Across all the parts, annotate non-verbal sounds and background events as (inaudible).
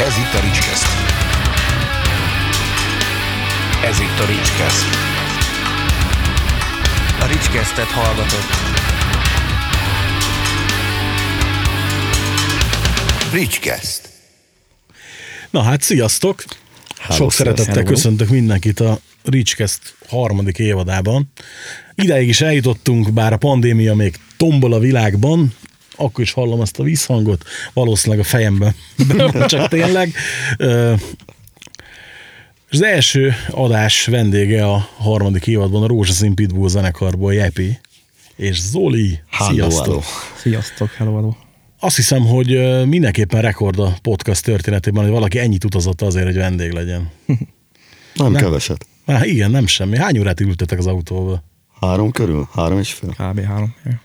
Ez itt a Ricskeszt. Ez itt a Ricskeszt. A Ricskesztet hallgatott. Ricskeszt. Na hát, sziasztok! Háló, Sok szeretettel köszöntök mindenkit a Ricskeszt harmadik évadában. Ideig is eljutottunk, bár a pandémia még tombol a világban, akkor is hallom azt a vízhangot, valószínűleg a fejemben, (laughs) csak tényleg. Az első adás vendége a harmadik évadban a Rózsaszín Pitbull zenekarból Jepi és Zoli. Halló, Sziasztok! halló. Sziasztok, hello, hello. Azt hiszem, hogy mindenképpen rekord a podcast történetében, hogy valaki ennyit utazott azért, hogy vendég legyen. (laughs) Nem, nem keveset. Már igen, nem semmi. Hány órát ültetek az autóba? Három körül? Három és fél? Kb. három. Ja.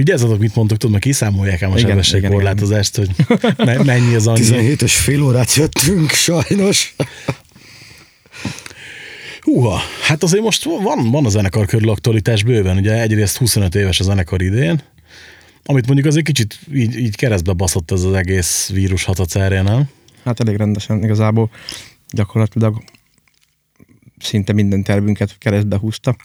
Vigyázzatok, mit mondtok, tudom, mert kiszámolják ám a sebességkorlátozást, hogy me- mennyi az annyi. 17 és fél órát jöttünk, sajnos. Húha, hát azért most van, van a zenekar körül aktualitás bőven, ugye egyrészt 25 éves a zenekar idén, amit mondjuk azért kicsit így, így keresztbe baszott ez az egész vírus hatacárja, nem? Hát elég rendesen igazából gyakorlatilag szinte minden tervünket keresztbe húzta.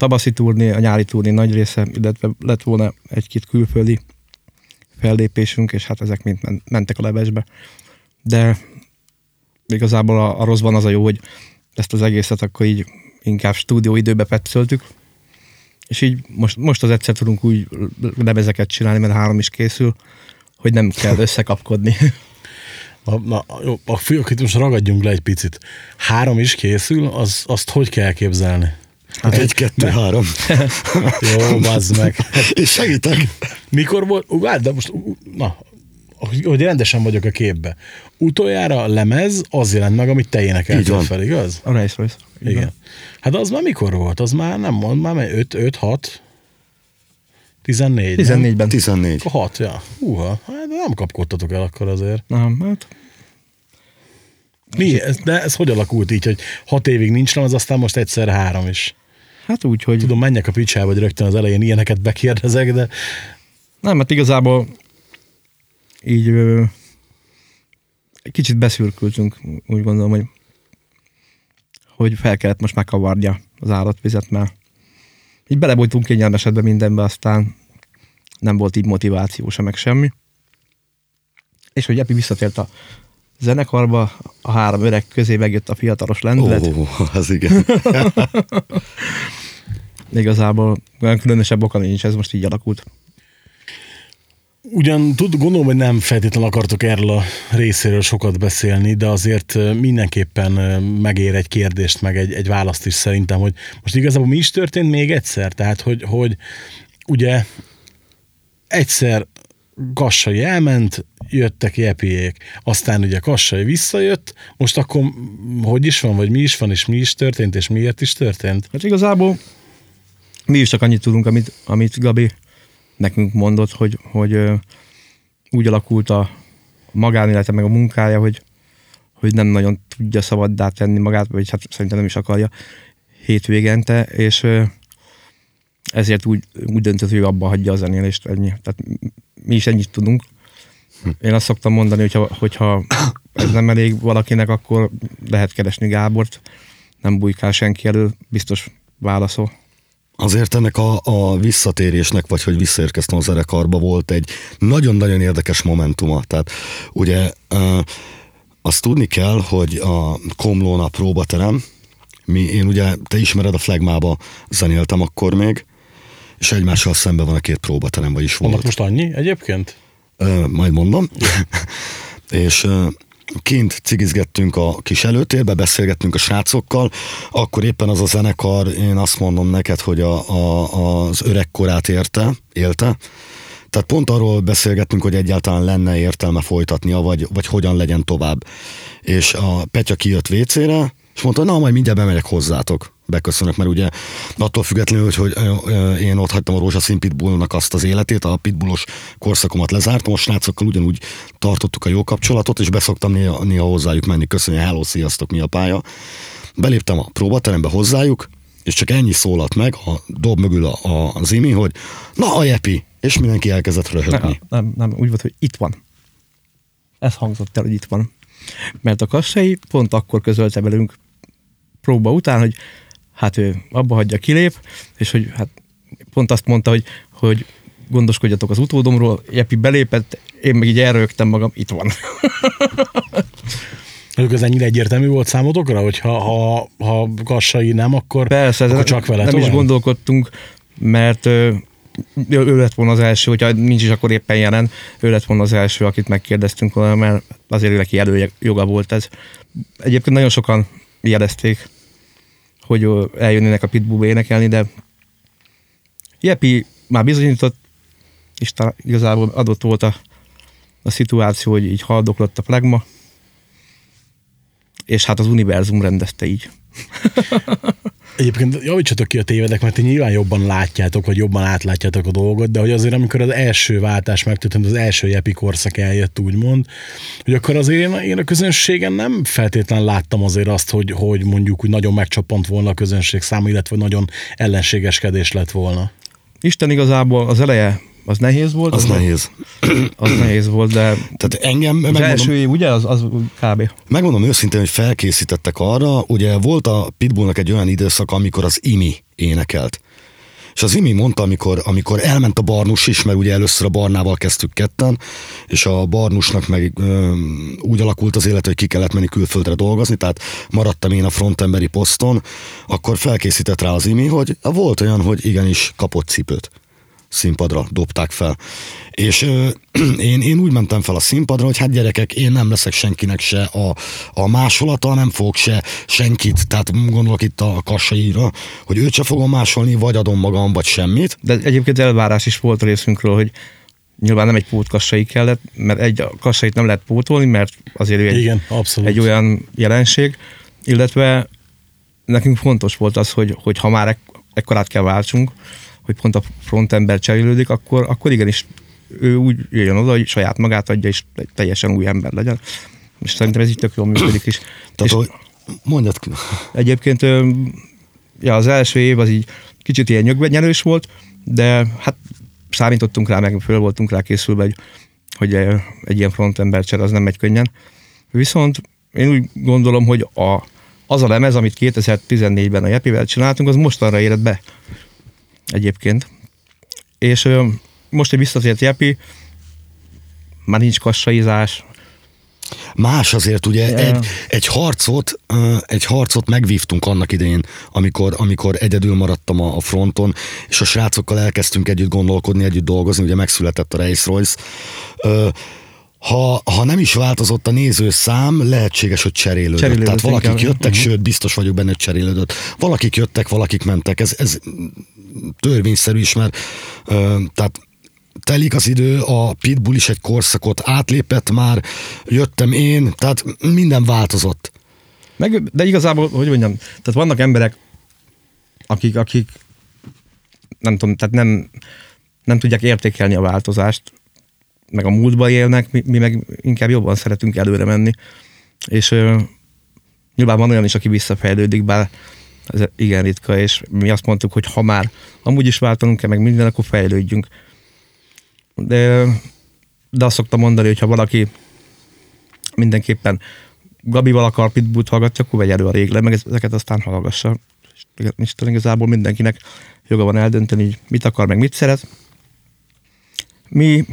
Tavaszi turné, a nyári turné nagy része, illetve lett volna egy-két külföldi fellépésünk, és hát ezek mind men- mentek a levesbe. De igazából a, a rosszban az a jó, hogy ezt az egészet akkor így inkább stúdióidőbe petszöltük, és így most, most az egyszer tudunk úgy lemezeket csinálni, mert három is készül, hogy nem kell összekapkodni. (laughs) Na, na jó, a fiúk itt most ragadjunk le egy picit. Három is készül, az, azt hogy kell képzelni? Hát egy, kettő, három. (laughs) Jó, bazd meg. (laughs) És segítek. Mikor volt, várj, de most, na, hogy rendesen vagyok a képbe. Utoljára a lemez az jelent meg, amit te énekeltél fel, igaz? A Race Royce. Igen. Hát az már mikor volt? Az már nem mond, már 5, 5, 6, 14. 14-ben. 14. 6, ja. Húha, hát nem kapkodtatok el akkor azért. Na, hát Mi, ez, de ez hogy alakult így, hogy 6 évig nincs lemez, aztán most egyszer három is. Hát úgy, hogy Tudom, menjek a picsába, hogy rögtön az elején ilyeneket bekérdezek, de nem, hát igazából így ö, egy kicsit beszürkültünk, úgy gondolom, hogy hogy fel kellett most megkavarnia az állatvizet, mert így bele voltunk kényelmesedve mindenbe, aztán nem volt így motiváció sem, meg semmi. És hogy Epi visszatért a zenekarba, a három öreg közé megjött a fiatalos Ó, lendület. oh, az igen. (laughs) Igazából olyan különösebb oka nincs, ez most így alakult. Ugyan tud, gondolom, hogy nem feltétlenül akartok erről a részéről sokat beszélni, de azért mindenképpen megér egy kérdést, meg egy, egy választ is szerintem, hogy most igazából mi is történt még egyszer? Tehát, hogy, hogy ugye egyszer Kassai elment, jöttek jepiék, aztán ugye Kassai visszajött, most akkor hogy is van, vagy mi is van, és mi is történt, és miért is történt? Hát igazából mi is csak annyit tudunk, amit, amit Gabi nekünk mondott, hogy, hogy úgy alakult a magánélete, meg a munkája, hogy, hogy nem nagyon tudja szabaddá tenni magát, vagy hát szerintem nem is akarja hétvégente, és ezért úgy, úgy döntött, hogy abba hagyja a zenélést, ennyi. Tehát mi is ennyit tudunk. Én azt szoktam mondani, hogyha, hogyha ez nem elég valakinek, akkor lehet keresni Gábort, nem bujkál senki elől, biztos válaszol. Azért ennek a, a visszatérésnek, vagy hogy visszaérkeztem a zenekarba volt egy nagyon-nagyon érdekes momentuma. Tehát ugye azt tudni kell, hogy a Komlón a próbaterem, mi, én ugye, te ismered a flagmába zenéltem akkor még, és egymással szemben van a két próbaterem, vagyis volt. Annak most annyi egyébként? Ö, majd mondom. (laughs) és ö, kint cigizgettünk a kis előtérbe, beszélgettünk a srácokkal, akkor éppen az a zenekar, én azt mondom neked, hogy a, a, az öregkorát érte, élte, tehát pont arról beszélgettünk, hogy egyáltalán lenne értelme folytatnia, vagy, vagy hogyan legyen tovább. És a Petya kijött WC-re, és mondta, na, majd mindjárt bemegyek hozzátok. Beköszönök, mert ugye attól függetlenül, hogy, hogy én ott hagytam a rózsaszín pitbullnak azt az életét, a pitbullos korszakomat lezártam, a srácokkal ugyanúgy tartottuk a jó kapcsolatot, és beszoktam néha, néha hozzájuk menni, köszönjük, hello, sziasztok, mi a pálya. Beléptem a próbaterembe hozzájuk, és csak ennyi szólalt meg a dob mögül a, a, az imi, hogy na a jepi, és mindenki elkezdett röhögni. Nem, nem, úgy volt, hogy itt van. ez hangzott el, hogy itt van. Mert a kassai pont akkor közölte velünk próba után, hogy hát ő abba hagyja, kilép, és hogy hát pont azt mondta, hogy, hogy gondoskodjatok az utódomról, Jepi belépett, én meg így elrögtem magam, itt van. (laughs) Ők ez ennyire egyértelmű volt számotokra, hogy ha, ha, ha Kassai nem, akkor, Persze, akkor ez csak vele nem tovább? is gondolkodtunk, mert ő ő lett volna az első, hogyha nincs is akkor éppen jelen, ő lett volna az első, akit megkérdeztünk volna, mert azért neki előjoga volt ez. Egyébként nagyon sokan jelezték, hogy eljönnének a Pitbull énekelni, de Jepi már bizonyított, és talán igazából adott volt a, a szituáció, hogy így haldoklott a flagma, és hát az univerzum rendezte így. Egyébként javítsatok ki a tévedek, mert ti nyilván jobban látjátok, vagy jobban átlátjátok a dolgot, de hogy azért amikor az első váltás megtörtént, az első jepi korszak eljött, úgymond, hogy akkor azért én, én a közönségen nem feltétlenül láttam azért azt, hogy, hogy mondjuk úgy nagyon megcsapant volna a közönség száma, illetve nagyon ellenségeskedés lett volna. Isten igazából az eleje az nehéz volt. Az nehéz. Az nehéz volt, de Tehát engem, az megmondom, első év, ugye, az, az kb. megmondom őszintén, hogy felkészítettek arra, ugye volt a Pitbullnak egy olyan időszak, amikor az Imi énekelt. És az Imi mondta, amikor, amikor elment a Barnus is, mert ugye először a Barnával kezdtük ketten, és a Barnusnak meg ö, úgy alakult az élet, hogy ki kellett menni külföldre dolgozni, tehát maradtam én a frontemberi poszton, akkor felkészített rá az Imi, hogy volt olyan, hogy igenis kapott cipőt színpadra dobták fel. És ö, (clears throat) én, én úgy mentem fel a színpadra, hogy hát gyerekek, én nem leszek senkinek se a, a másolata, nem fogok se senkit, tehát gondolok itt a kassaira, hogy őt se fogom másolni, vagy adom magam, vagy semmit. De egyébként elvárás is volt a részünkről, hogy nyilván nem egy pótkassai kellett, mert egy a kassait nem lehet pótolni, mert azért ő egy, Igen, abszolút. egy olyan jelenség, illetve nekünk fontos volt az, hogy, hogy ha már ek- ekkorát kell váltsunk, hogy pont a frontember cserélődik, akkor, akkor igenis ő úgy jöjjön oda, hogy saját magát adja, és egy teljesen új ember legyen. És szerintem ez így tök jól működik is. Tehát, és hogy mondjad ki. egyébként ja, az első év az így kicsit ilyen nyögvenyelős volt, de hát számítottunk rá, meg föl voltunk rá készülve, hogy, hogy egy ilyen frontember csere az nem megy könnyen. Viszont én úgy gondolom, hogy a, az a lemez, amit 2014-ben a Jepivel csináltunk, az mostanra érett be egyébként. És ö, most, hogy visszatért Jepi, már nincs kassaizás, Más azért ugye Ja. egy, egy harcot, egy harcot megvívtunk annak idején, amikor, amikor egyedül maradtam a, a fronton, és a srácokkal elkezdtünk együtt gondolkodni, együtt dolgozni, ugye megszületett a Race Royce. Ha, ha nem is változott a nézőszám, lehetséges, hogy cserélődött. Cserélődött Tehát valakik inkább. jöttek, uh-huh. sőt, biztos vagyok benne, hogy cserélődött. Valakik jöttek, valakik mentek. Ez, ez törvényszerű is, mert ö, tehát telik az idő, a Pitbull is egy korszakot átlépett már, jöttem én, tehát minden változott. Meg, de igazából, hogy mondjam, tehát vannak emberek, akik, akik nem tudom, tehát nem, nem tudják értékelni a változást, meg a múltba élnek, mi, mi meg inkább jobban szeretünk előre menni. És ö, nyilván van olyan is, aki visszafejlődik, bár ez igen ritka, és mi azt mondtuk, hogy ha már amúgy is váltanunk kell, meg minden, akkor fejlődjünk. De, de azt szoktam mondani, hogy ha valaki mindenképpen Gabival akar pitbullt hallgatja, akkor vegye elő a régle, meg ezeket aztán hallgassa. És igazából mindenkinek joga van eldönteni, hogy mit akar, meg mit szeret. Mi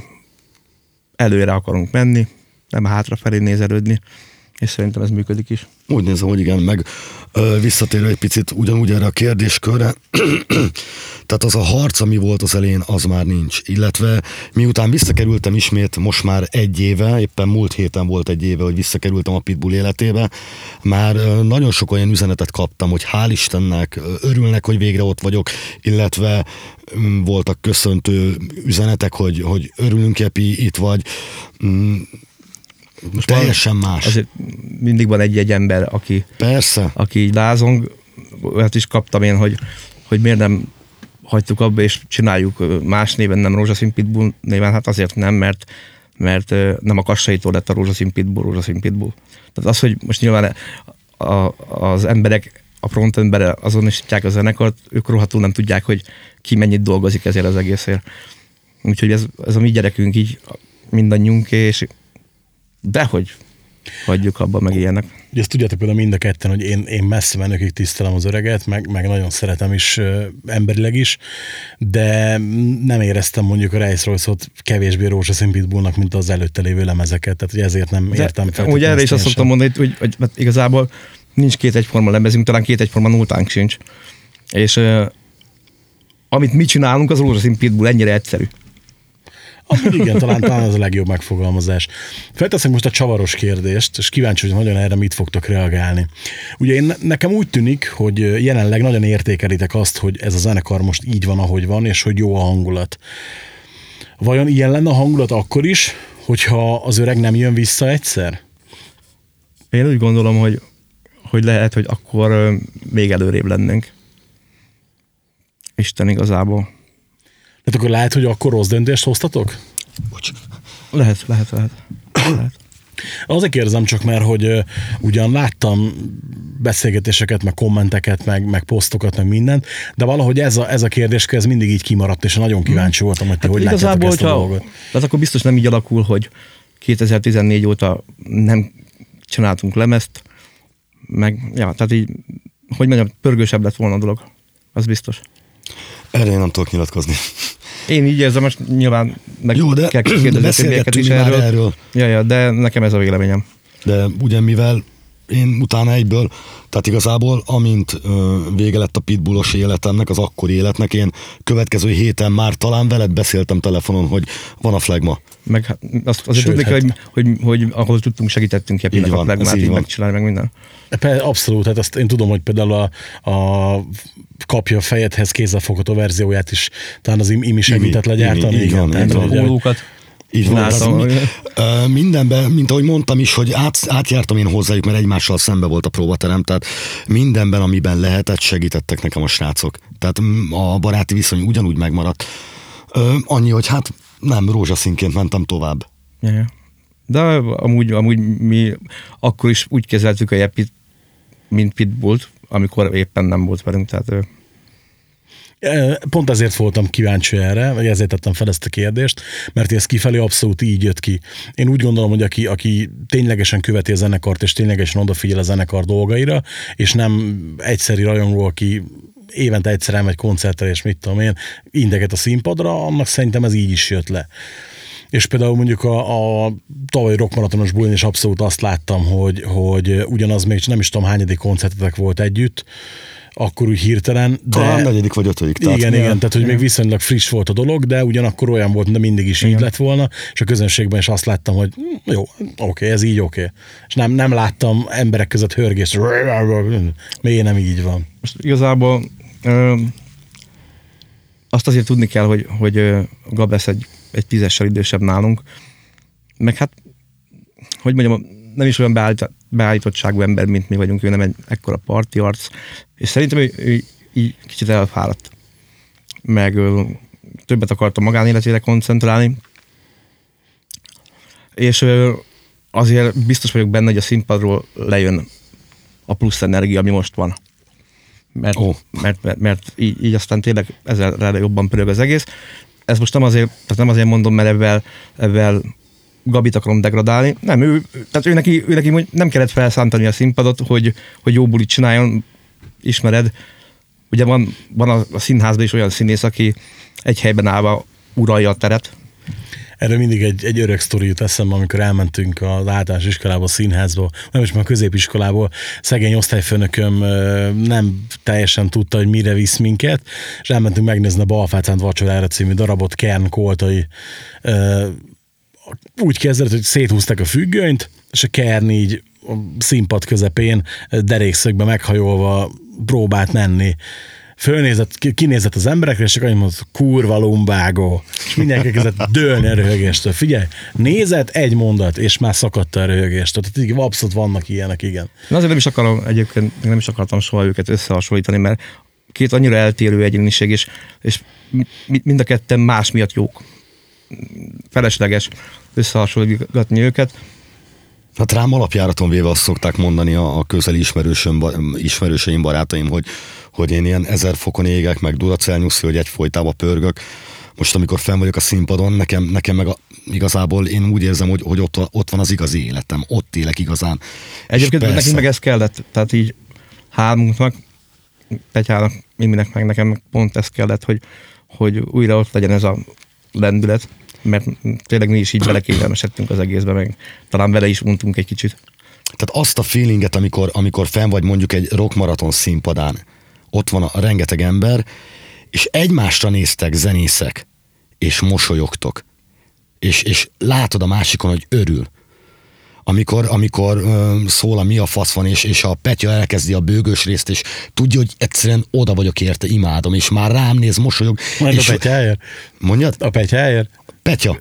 előre akarunk menni, nem hátrafelé nézelődni, és szerintem ez működik is. Úgy nézem, hogy igen, meg ö, visszatérve egy picit ugyanúgy erre a kérdéskörre, (clears throat) tehát az a harc, ami volt az elén, az már nincs. Illetve miután visszakerültem ismét, most már egy éve, éppen múlt héten volt egy éve, hogy visszakerültem a Pitbull életébe, már ö, nagyon sok olyan üzenetet kaptam, hogy hál' Istennek, örülnek, hogy végre ott vagyok, illetve mm, voltak köszöntő üzenetek, hogy, hogy örülünk, Epi, itt vagy. Most teljesen más. Azért mindig van egy-egy ember, aki, Persze. aki így lázong, olyat is kaptam én, hogy, hogy miért nem hagytuk abba, és csináljuk más néven, nem Rózsaszín Pitbull néven, hát azért nem, mert, mert nem a kassaitól lett a Rózsaszín Pitbull, Rózsaszín Pitbull. Tehát az, hogy most nyilván a, az emberek, a frontembere azonosítják a zenekart, ők rohadtul nem tudják, hogy ki mennyit dolgozik ezért az egészért. Úgyhogy ez, ez a mi gyerekünk így mindannyiunk, és dehogy hagyjuk abba meg ilyenek. Ugye ezt tudjátok például mind a ketten, hogy én, én messze menőkig tisztelem az öreget, meg, meg nagyon szeretem is emberileg is, de nem éreztem mondjuk a Rice royce kevésbé rózsaszín pitbullnak, mint az előtte lévő lemezeket, tehát hogy ezért nem De értem. Ugye erre is azt szoktam mondani, hogy, hogy, hogy igazából nincs két egyforma lemezünk, talán két egyforma nótánk sincs. És uh, amit mi csinálunk, az rózsaszín pitbull ennyire egyszerű. Amúgy igen, talán, talán az a legjobb megfogalmazás. Felteszem most a csavaros kérdést, és kíváncsi, hogy nagyon erre mit fogtok reagálni. Ugye én, nekem úgy tűnik, hogy jelenleg nagyon értékelitek azt, hogy ez a zenekar most így van, ahogy van, és hogy jó a hangulat. Vajon ilyen lenne a hangulat akkor is, hogyha az öreg nem jön vissza egyszer? Én úgy gondolom, hogy, hogy lehet, hogy akkor még előrébb lennénk. Isten igazából. Tehát akkor lehet, hogy akkor rossz döntést hoztatok? Bocs. Lehet, lehet, lehet. lehet. Azért kérdezem csak, mert hogy ugyan láttam beszélgetéseket, meg kommenteket, meg, meg posztokat, meg mindent, de valahogy ez a, ez a kérdés ez mindig így kimaradt, és nagyon kíváncsi voltam, hogy ti hogy látjátok ezt a dolgot. tehát akkor biztos nem így alakul, hogy 2014 óta nem csináltunk lemezt, meg, ja, tehát így, hogy mondjam, pörgősebb lett volna a dolog. Az biztos. Erre én nem tudok nyilatkozni. Én így érzem, most nyilván meg Jó, de kell kérdezni a (clears throat) többieket is erről. erről. Ja, ja, de nekem ez a véleményem. De ugye mivel én utána egyből, tehát igazából amint ö, vége lett a pitbullos életemnek, az akkori életnek, én következő héten már talán veled beszéltem telefonon, hogy van a flagma. Meg hát azt, azért Sőt, tudni kell, hát- hogy, hogy, hogy, ahol tudtunk, segítettünk Így a ez flagmát, így megcsinálni, meg minden. Abszolút, hát azt én tudom, hogy például a, a kapja a fejedhez kézzelfogható verzióját is talán az im- imi segített legyártani. Így igen, van, tehát, így van. az, mi, mindenben, mint ahogy mondtam is, hogy át, átjártam én hozzájuk, mert egymással szembe volt a próbaterem, tehát mindenben, amiben lehetett, segítettek nekem a srácok. Tehát mm, a baráti viszony ugyanúgy megmaradt. Annyi, hogy hát nem rózsaszínként mentem tovább. Ja. De amúgy, amúgy mi akkor is úgy kezeltük a Jepit, mint Pitbullt, amikor éppen nem volt velünk, tehát Pont ezért voltam kíváncsi erre, vagy ezért tettem fel ezt a kérdést, mert ez kifelé abszolút így jött ki. Én úgy gondolom, hogy aki, aki ténylegesen követi a zenekart, és ténylegesen odafigyel a zenekar dolgaira, és nem egyszeri rajongó, aki évente egyszer elmegy koncertre, és mit tudom én, integet a színpadra, annak szerintem ez így is jött le. És például mondjuk a, a tavalyi rockmaratonos bulin is abszolút azt láttam, hogy, hogy ugyanaz még nem is tudom hányadik koncertetek volt együtt, akkor úgy hirtelen, de... Talán negyedik vagy ötödik. Igen, tehát, igen, tehát hogy még viszonylag friss volt a dolog, de ugyanakkor olyan volt, de mindig is így lett volna, és a közönségben is azt láttam, hogy hm, jó, oké, ez így oké. És nem, nem láttam emberek között hörgést, miért nem így van. most igazából ö, azt azért tudni kell, hogy, hogy Gabesz egy, egy tízessel idősebb nálunk, meg hát, hogy mondjam, nem is olyan beállít, beállítottságú ember, mint mi vagyunk, ő nem egy ekkora parti arc, és szerintem ő, ő így kicsit elfáradt, meg ö, többet akart a magánéletére koncentrálni, és ö, azért biztos vagyok benne, hogy a színpadról lejön a plusz energia, ami most van. Mert, oh. mert, mert, mert így, így, aztán tényleg ezerre jobban pörög az egész. Ez most nem azért, tehát nem azért mondom, mert ebben, ebben Gabit akarom degradálni. Nem, ő, tehát ő neki, ő neki nem kellett felszántani a színpadot, hogy, hogy jó bulit csináljon, ismered. Ugye van, van a, a színházban is olyan színész, aki egy helyben állva uralja a teret, Erről mindig egy, egy öreg sztori jut eszembe, amikor elmentünk az általános iskolába, a színházba, nem is már középiskolából, szegény osztályfőnököm nem teljesen tudta, hogy mire visz minket, és elmentünk megnézni a Balfácánt vacsorára című darabot, Kern Koltai. Úgy kezdett, hogy széthúzták a függönyt, és a Kern így a színpad közepén derékszögbe meghajolva próbált menni. Fölnézett, ki- kinézett az emberekre, és csak annyit mondott, kurva lumbágó. És mindenki kezdett dőlni a röhögéstől. Figyelj, nézett egy mondat, és már szakadt a röhögéstől. Tehát így abszolút vannak ilyenek, igen. Én azért nem is akarom egyébként, nem is akartam soha őket összehasonlítani, mert két annyira eltérő egyéniség, és, és mi- mind a ketten más miatt jók. Felesleges összehasonlítgatni őket. Hát rám alapjáraton véve azt szokták mondani a, a közeli ismerősöm, ismerőseim, barátaim, hogy, hogy én ilyen ezer fokon égek, meg Duracell nyuszi, hogy egy folytában pörgök. most amikor fenn vagyok a színpadon, nekem, nekem meg a, igazából én úgy érzem, hogy, hogy ott, ott van az igazi életem, ott élek igazán. Egyébként És nekünk meg ez kellett, tehát így hármunknak, Petyának, Miminek meg nekem pont ez kellett, hogy, hogy újra ott legyen ez a lendület, mert tényleg mi is így belekényelmesedtünk az egészbe, meg talán vele is untunk egy kicsit. Tehát azt a feelinget, amikor, amikor fenn vagy mondjuk egy rockmaraton színpadán, ott van a, a rengeteg ember, és egymásra néztek zenészek, és mosolyogtok, és, és látod a másikon, hogy örül. Amikor, amikor ö, szól a mi a fasz van, és, és a Petya elkezdi a bőgős részt, és tudja, hogy egyszerűen oda vagyok érte, imádom, és már rám néz, mosolyog. Majd a és Petyáért? Mondjad? A Petyáért? Petya.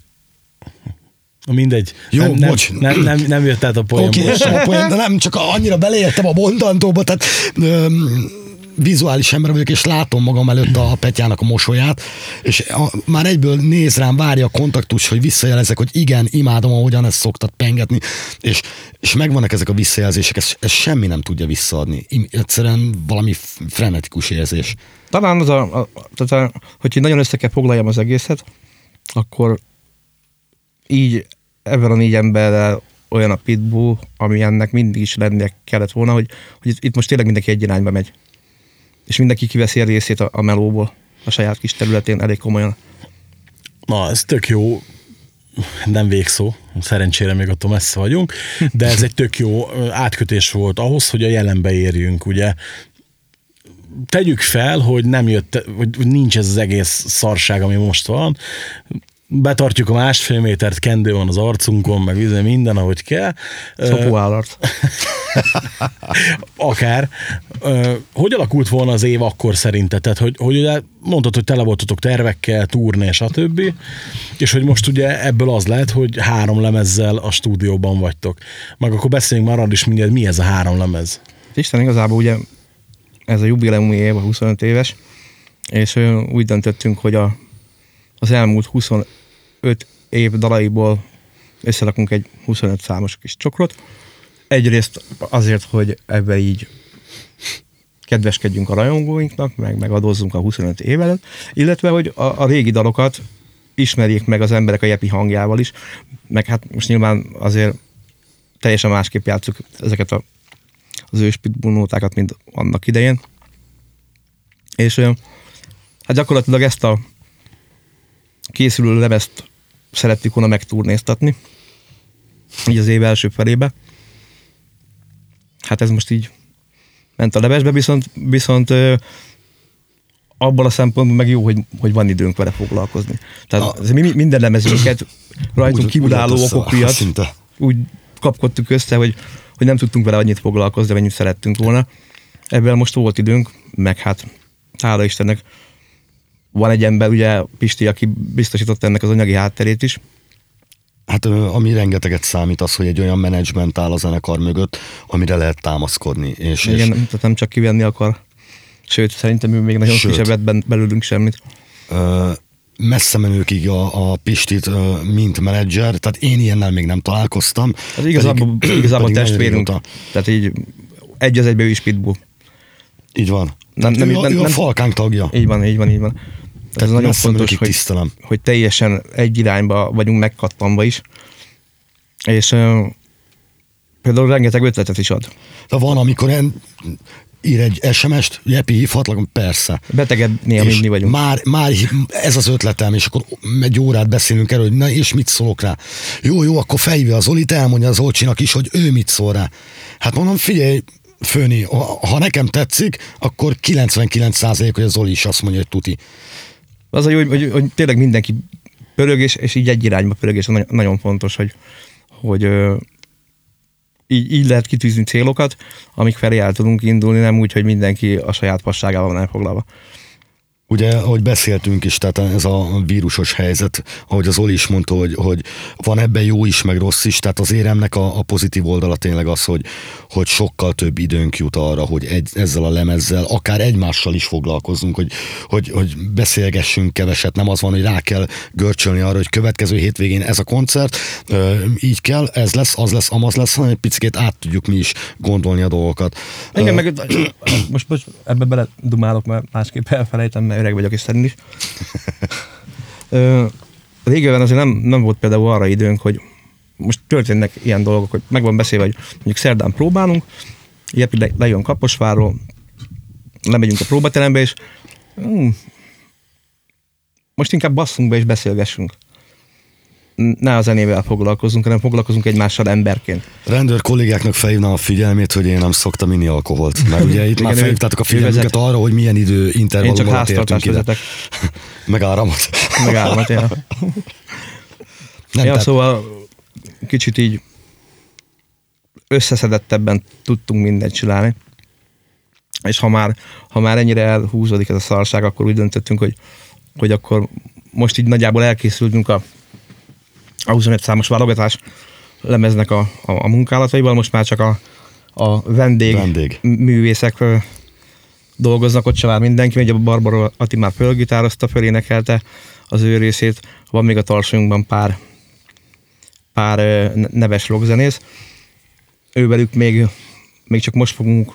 Mindegy. Jó, nem, nem, bocs. Nem, nem, nem jött át a poén. Oké, okay, a poén, de nem csak annyira beleértem a bondantóba, tehát öm, vizuális ember vagyok, és látom magam előtt a Petyának a mosolyát, és a, már egyből néz rám, várja a kontaktus, hogy visszajelezek, hogy igen, imádom, ahogyan ezt szoktad pengetni, és, és megvannak ezek a visszajelzések, ez, ez semmi nem tudja visszaadni. Egyszerűen valami frenetikus érzés. Talán az a, a tehát a, hogyha nagyon össze kell foglaljam az egészet, akkor így ebben a négy emberrel olyan a pitbull, ami ennek mindig is lennie kellett volna, hogy, hogy itt- most tényleg mindenki egy irányba megy. És mindenki kiveszi a részét a, a melóból a saját kis területén elég komolyan. Na, ez tök jó, nem végszó, szerencsére még attól messze vagyunk, de ez egy tök jó átkötés volt ahhoz, hogy a jelenbe érjünk, ugye. Tegyük fel, hogy nem jött, hogy nincs ez az egész szarság, ami most van, betartjuk a másfél métert, kendő van az arcunkon, meg minden, ahogy kell. Ö, Szopóállart. (laughs) akár. Hogy alakult volna az év akkor szerinted? Tehát, hogy, hogy ugye mondtad, hogy tele voltatok tervekkel, turné, stb. És hogy most ugye ebből az lehet, hogy három lemezzel a stúdióban vagytok. Meg akkor beszéljünk már arról is mindjárt, mi ez a három lemez. Isten igazából ugye ez a jubileumi év, a 25 éves, és úgy döntöttünk, hogy a, az elmúlt 25 év dalaiból összerakunk egy 25 számos kis csokrot. Egyrészt azért, hogy ebbe így kedveskedjünk a rajongóinknak, meg megadózzunk a 25 év előtt, illetve, hogy a, a régi dalokat ismerjék meg az emberek a jepi hangjával is, meg hát most nyilván azért teljesen másképp játszuk ezeket a, az ős pitbull nótákat, mint annak idején. És hát gyakorlatilag ezt a készülő lemezt szerettük volna megturnéztatni, így az év első felébe. Hát ez most így ment a levesbe, viszont, viszont ö, abban a szempontból meg jó, hogy, hogy van időnk vele foglalkozni. Tehát a, mi mi- minden lemezünket rajtunk kívülálló okok miatt úgy kapkodtuk össze, hogy, hogy nem tudtunk vele annyit foglalkozni, amennyit szerettünk volna. Ebben most volt időnk, meg hát hála Istennek van egy ember, ugye Pisti, aki biztosította ennek az anyagi hátterét is. Hát ami rengeteget számít az, hogy egy olyan menedzsment áll a zenekar mögött, amire lehet támaszkodni. És, Igen, és tehát nem csak kivenni akar. Sőt, szerintem ő még nagyon Sőt. kisebb ben, belőlünk semmit. ö, messze menőkig a, a Pistit, mint menedzser, tehát én ilyennel még nem találkoztam. Az igazából, Pedig- (clears throat) igazából pedig nagyon testvérünk. Tehát így egy az egybe ő is pitbull. Így van. Nem- nem- ő, a- nem- ő a nem- falkánk tagja. Így van, így van, így van. Ez Tehát nagyon messze fontos, hogy, tisztelem. hogy teljesen egy irányba vagyunk megkattanva is. És uh, például rengeteg ötletet is ad. De van, amikor en, ír egy SMS-t, Jepi hívhatlak, persze. Beteged És mindig vagyunk. Már, már ez az ötletem, és akkor egy órát beszélünk erről, hogy na és mit szólok rá. Jó, jó, akkor fejve az Olit, elmondja az Olcsinak is, hogy ő mit szól rá. Hát mondom, figyelj, Főni, ha ha nekem tetszik, akkor 99% hogy az Oli is azt mondja, hogy tuti. Az a jó, hogy, hogy, hogy tényleg mindenki pörög, és, és így egy irányba pörög, és nagyon, nagyon fontos, hogy, hogy így, így lehet kitűzni célokat, amik felé el tudunk indulni, nem úgy, hogy mindenki a saját passágával van elfoglalva. Ugye, ahogy beszéltünk is, tehát ez a vírusos helyzet, ahogy az Oli is mondta, hogy, hogy van ebben jó is, meg rossz is, tehát az éremnek a, a pozitív oldala tényleg az, hogy, hogy sokkal több időnk jut arra, hogy egy, ezzel a lemezzel, akár egymással is foglalkozzunk, hogy, hogy, hogy beszélgessünk keveset, nem az van, hogy rá kell görcsölni arra, hogy következő hétvégén ez a koncert, így kell, ez lesz, az lesz, amaz lesz, hanem egy picit át tudjuk mi is gondolni a dolgokat. Igen, Ö, meg (clears throat) most, most ebbe bele dumálok, mert másképp elfelejtem, mert öreg vagyok, és szerint is. Régebben azért nem, nem volt például arra időnk, hogy most történnek ilyen dolgok, hogy meg van beszélve, hogy mondjuk szerdán próbálunk, Jepi le, lejön Kaposváról, lemegyünk a próbaterembe, és hm, most inkább basszunk be és beszélgessünk. Ne a zenével foglalkozunk, hanem foglalkozunk egymással emberként. Rendőr kollégáknak felhívnám a figyelmét, hogy én nem szoktam inni alkoholt. Mert ugye itt (laughs) Igen, már felhívtátok a vezet. arra, hogy milyen idő Én intervallum csak alatt értünk háztartást vezetek, (laughs) Meg áramot. meg. Ja. Nem, ja, tehát, szóval kicsit így összeszedettebben tudtunk mindent csinálni. És ha már, ha már ennyire elhúzódik ez a szarság, akkor úgy döntöttünk, hogy, hogy akkor most így nagyjából elkészültünk a, a 25 számos válogatás lemeznek a, a, a munkálataival, most már csak a, a vendég, Vendég. művészek ö, dolgoznak, ott se vár mindenki, ugye a Barbara Ati már fölgitározta, fölénekelte az ő részét, van még a tarsolyunkban pár, pár ö, neves rockzenész. Ővelük még, még csak most fogunk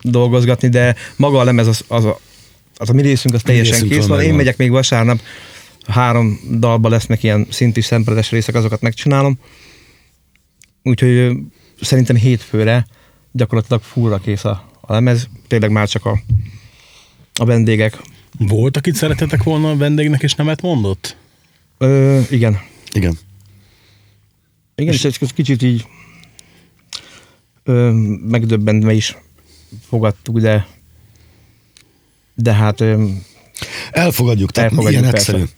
dolgozgatni, de maga a lemez az, az, a, az a mi részünk az teljesen részünkről kész van. Én megyek még vasárnap, három dalba lesznek ilyen szintű szempredes részek, azokat megcsinálom. Úgyhogy szerintem hétfőre gyakorlatilag fullra kész a, a lemez, tényleg már csak a, a vendégek. Volt, akit szeretetek volna a vendégnek, és nemet mondott? Ö, igen. igen. Igen, és egy kicsit így ö, megdöbbentve is fogadtuk, de de hát ö, Elfogadjuk, tehát Elfogadjuk, ilyen persze. egyszerű.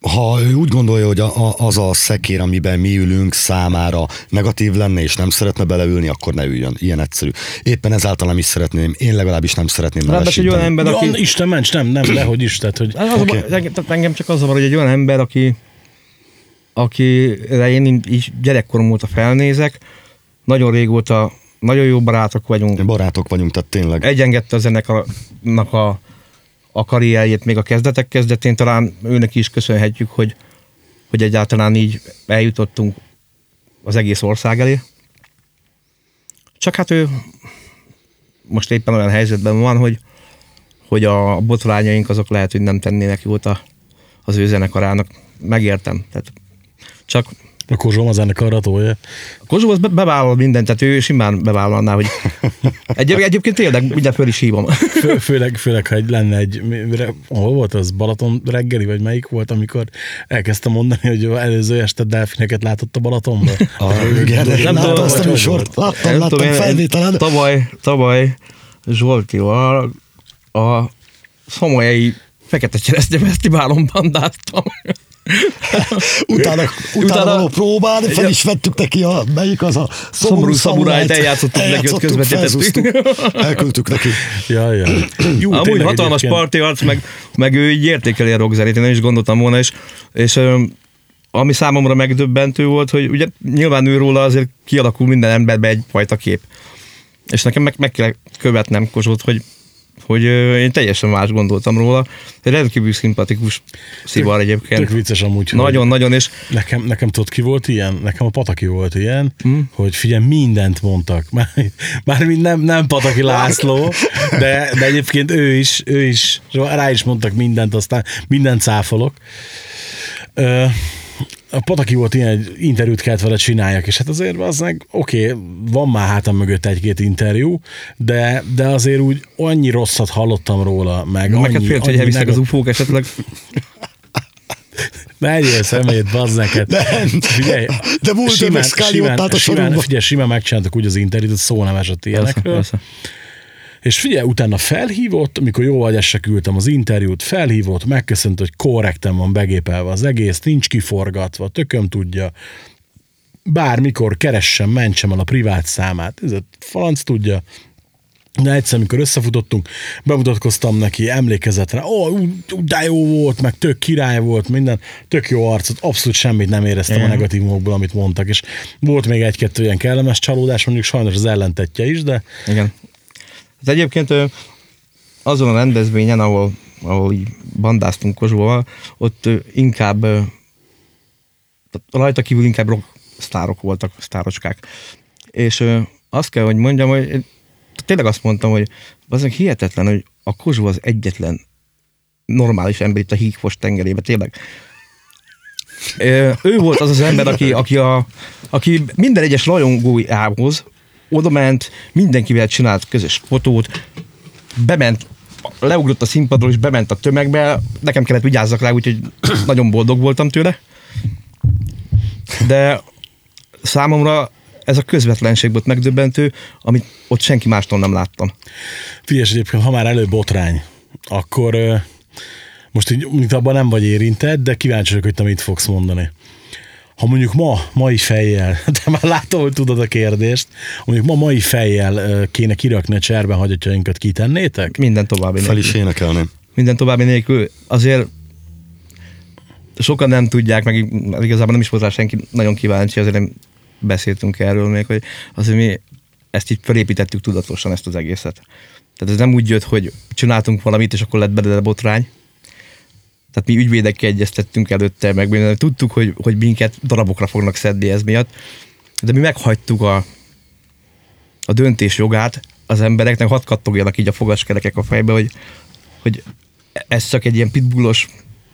Ha ő úgy gondolja, hogy a, a, az a szekér, amiben mi ülünk számára negatív lenne, és nem szeretne beleülni, akkor ne üljön. Ilyen egyszerű. Éppen ezáltal nem is szeretném, én legalábbis nem szeretném ráadásul egy olyan ember, Ja, aki... Isten ments, nem, nem, dehogy is, tehát, hogy Az okay. engem, tehát engem csak az zavar, hogy egy olyan ember, aki akire én így gyerekkorom óta felnézek, nagyon régóta, nagyon jó barátok vagyunk, Barátok vagyunk, tehát tényleg. egyengedte a zenekarnak a, a karrierjét még a kezdetek kezdetén, talán őnek is köszönhetjük, hogy, hogy egyáltalán így eljutottunk az egész ország elé. Csak hát ő most éppen olyan helyzetben van, hogy, hogy a botrányaink azok lehet, hogy nem tennének jót a, az ő zenekarának. Megértem. Tehát csak a Kozsóm az ennek arra tolja. a Kozsó az be- bevállal mindent, tehát ő simán bevállalná, hogy egy, egyébként tényleg mindjárt föl is hívom. Fő, főleg, főleg, ha egy, lenne egy, hol volt az, Balaton reggeli, vagy melyik volt, amikor elkezdte mondani, hogy előző este delfineket látott a Balatonban. (laughs) Ah, igen, Nem tudom, azt a műsort, láttam, láttam felvételen. Tavaly, tavaly Zsoltival a Szomolyai Fekete Cseresznye Fesztiválon bandáztam. (laughs) Utána, utána, Utána- való próbán fel is vettük neki a, melyik az a Szomorú szamurájt eljátszottuk neki, ott felzúztuk, Elküldtük neki. Ja, ja. Jó, Amúgy hatalmas parti arc, meg, meg ő így értékeli a rockzenét, én nem is gondoltam volna, és, és ami számomra megdöbbentő volt, hogy ugye nyilván ő róla azért kialakul minden emberbe egyfajta kép. És nekem meg, meg kell követnem Kozsót, hogy, hogy én teljesen más gondoltam róla. Egy rendkívül szimpatikus szivar egyébként. Tök vicces amúgy, Nagyon-nagyon, és Nekem, nekem tudod ki volt ilyen? Nekem a Pataki volt ilyen, Hm? hmm. hogy figyelj, mindent mondtak. (laughs) Már, mármint nem, nem Pataki László, de, de egyébként ő is, ő is, rá is mondtak mindent, aztán mindent cáfolok. Ö, a Pataki volt ilyen, egy interjút kellett vele csináljak, és hát azért az meg, oké, okay, van már hátam mögött egy-két interjú, de, de azért úgy annyi rosszat hallottam róla, meg neked annyi, félt, hogy annyi elvisznek az ufók esetleg. (laughs) Megyél szemét, bazd neked. Nem. Figyelj, De Mulder simán, meg simán, sorokba. figyelj, simán megcsináltak úgy az interjút, hogy szó nem esett Persze, ilyenekről. persze. És figyelj, utána felhívott, amikor jó vagy se küldtem az interjút, felhívott, megköszönt, hogy korrekten van begépelve az egész, nincs kiforgatva, tököm tudja, bármikor keressen, mentsem el a privát számát, ez a franc tudja, de egyszer, amikor összefutottunk, bemutatkoztam neki emlékezetre, ó, ú, de jó volt, meg tök király volt, minden, tök jó arcot, abszolút semmit nem éreztem a Igen. negatívumokból, amit mondtak, és volt még egy-kettő ilyen kellemes csalódás, mondjuk sajnos az ellentetje is, de Igen. Hát egyébként azon a rendezvényen, ahol, ahol így bandáztunk Kozsóval, ott inkább rajta kívül inkább rock sztárok voltak, sztárocskák. És azt kell, hogy mondjam, hogy én tényleg azt mondtam, hogy azok hihetetlen, hogy a Kozsó az egyetlen normális ember itt a hígfos tengerébe, tényleg. Ő volt az az ember, aki, aki, a, aki minden egyes rajongójához oda ment, mindenkivel csinált közös fotót, bement, leugrott a színpadról, és bement a tömegbe, nekem kellett vigyázzak rá, úgyhogy (clears throat) nagyon boldog voltam tőle. De számomra ez a közvetlenség volt megdöbbentő, amit ott senki mástól nem láttam. Figyelj, egyébként, ha már előbb botrány, akkor most így, abban nem vagy érintett, de kíváncsi vagyok, hogy te mit fogsz mondani. Ha mondjuk ma, mai fejjel, (laughs) de már látom, hogy tudod a kérdést, mondjuk ma mai fejjel kéne kirakni a cserben hagyatjainkat, kitennétek? Minden további Fel nélkül. is énekelném. Minden további nélkül. Azért sokan nem tudják, meg igazából nem is volt rá senki nagyon kíváncsi, azért nem beszéltünk erről még, hogy azért mi ezt így felépítettük tudatosan ezt az egészet. Tehát ez nem úgy jött, hogy csináltunk valamit, és akkor lett belőle botrány. Tehát mi ügyvédekkel egyeztettünk előtte, meg minden, tudtuk, hogy, hogy minket darabokra fognak szedni ez miatt, de mi meghagytuk a, a döntés jogát az embereknek, hadd kattogjanak így a fogaskerekek a fejbe, hogy, hogy ez csak egy ilyen pitbullos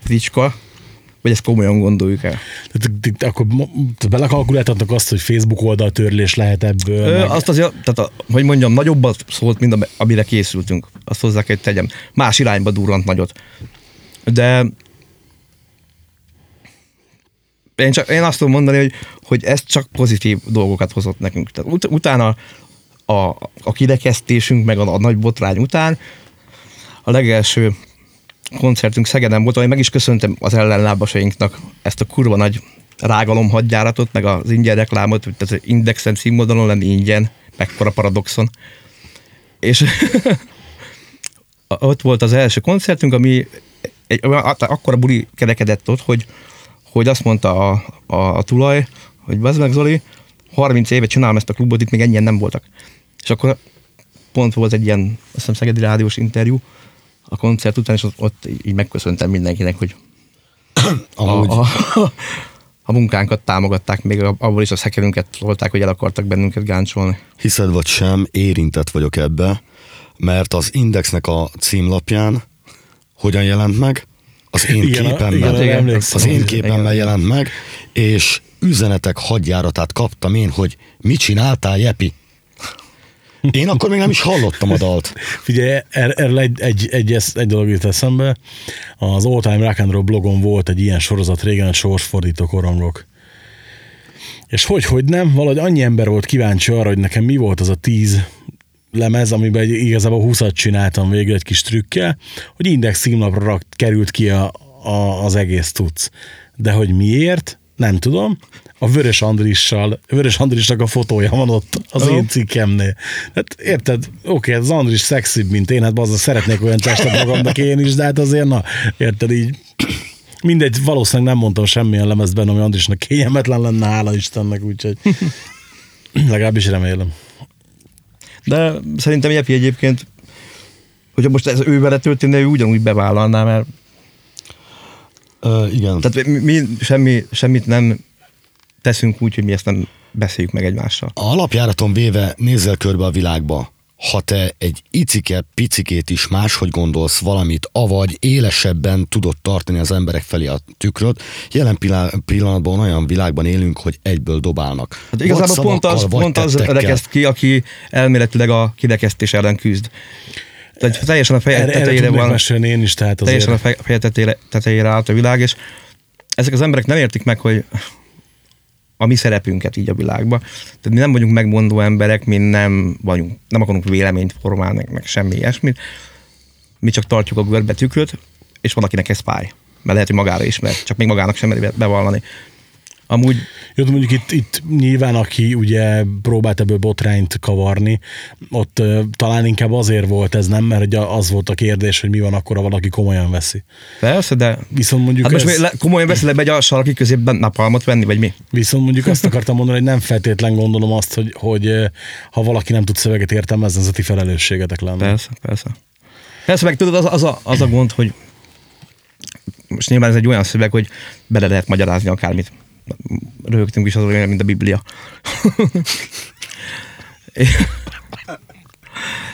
fricska, vagy ezt komolyan gondoljuk el. Tehát, akkor belekalkuláltatok azt, hogy Facebook oldaltörlés lehet ebből? Ö, meg- azt azért, tehát a, hogy mondjam, nagyobbat szólt, mint ami- amire készültünk. Azt hozzá kell, hogy tegyem. Más irányba durrant nagyot. De én, csak, én azt tudom mondani, hogy, hogy ez csak pozitív dolgokat hozott nekünk. Tehát ut- utána a, a kirekesztésünk, meg a, a nagy botrány után a legelső koncertünk Szegeden volt, ahol meg is köszöntem az ellenlábasainknak ezt a kurva nagy rágalom hadjáratot, meg az ingyen reklámot, tehát az indexen címoldalon lenni ingyen, mekkora paradoxon. És (laughs) ott volt az első koncertünk, ami egy, olyan- akkora buli kerekedett ott, hogy, hogy azt mondta a, a, a tulaj, hogy bazd meg Zoli, 30 éve csinálom ezt a klubot, itt még ennyien nem voltak. És akkor pont volt egy ilyen, azt hiszem, Szegedi Rádiós interjú a koncert után, és ott, ott így megköszöntem mindenkinek, hogy (coughs) a, Amúgy a, a munkánkat támogatták, még abból is a szekerünket tolták, hogy el akartak bennünket gáncsolni. hiszed vagy sem, érintett vagyok ebbe, mert az Indexnek a címlapján hogyan jelent meg? Az én Igen, a- képemmel. igen, igen. az én képemmel jelent meg, és üzenetek hadjáratát kaptam én, hogy mit csináltál, Jepi? Én akkor még nem is hallottam a dalt. Figyelj, er- erről egy, egy, egy, egy, egy dolog jut eszembe. Az All Time Rock and Roll blogon volt egy ilyen sorozat régen, egy sorsfordító korongok. És hogy, hogy nem, valahogy annyi ember volt kíváncsi arra, hogy nekem mi volt az a tíz lemez, amiben igazából 20 csináltam végül egy kis trükkel, hogy index címlapra rak, került ki a, a, az egész tudsz. De hogy miért, nem tudom. A Vörös Andrissal, Vörös Andrisnak a fotója van ott az én cikkemnél. Hát érted, oké, az Andris szexibb, mint én, hát az szeretnék olyan testet magamnak én is, de hát azért na, érted így. Mindegy, valószínűleg nem mondtam semmilyen lemezt benne, ami Andrisnak kényelmetlen lenne, hála Istennek, úgyhogy (laughs) legalábbis remélem. De szerintem Jepi egyébként, hogyha most ez ő vele történne, ő ugyanúgy bevállalná, mert Uh, igen. tehát mi, mi semmi, semmit nem teszünk úgy, hogy mi ezt nem beszéljük meg egymással. A alapjáraton véve nézzel körbe a világba. Ha te egy icike, picikét is máshogy gondolsz valamit, avagy élesebben tudod tartani az emberek felé a tükröt, jelen pillanatban olyan világban élünk, hogy egyből dobálnak. Hát igazából Vagy pont az, pont az rekeszt ki, aki elméletileg a kirekesztés ellen küzd. Tehát teljesen a feje Erre, tetejére van, mesélni én is, tehát azért. teljesen a fej- feje tetejére, tetejére állt a világ, és ezek az emberek nem értik meg, hogy a mi szerepünket így a világban. Tehát mi nem vagyunk megmondó emberek, mi nem vagyunk, nem akarunk véleményt formálni, meg, semmi ilyesmit. Mi csak tartjuk a görbe tükröt, és van, akinek ez fáj. Mert lehet, hogy magára ismer, csak még magának sem meri be- bevallani. Amúgy Jó, mondjuk itt, itt nyilván, aki ugye próbált ebből botrányt kavarni, ott uh, talán inkább azért volt ez, nem? Mert ugye az volt a kérdés, hogy mi van akkor, ha valaki komolyan veszi. persze, de Viszont mondjuk, Hát most ez, le, komolyan beszélek be egy a sarki középben napalmot venni, vagy mi? viszont mondjuk azt akartam mondani, hogy nem feltétlen gondolom azt, hogy, hogy ha valaki nem tud szöveget értelmezni, ez a ti felelősségetek lenne. Persze, persze. Persze, meg tudod, az, az, a, az a gond, hogy most nyilván ez egy olyan szöveg, hogy bele lehet magyarázni akármit. Rögtünk is az olyan, mint a Biblia. (laughs)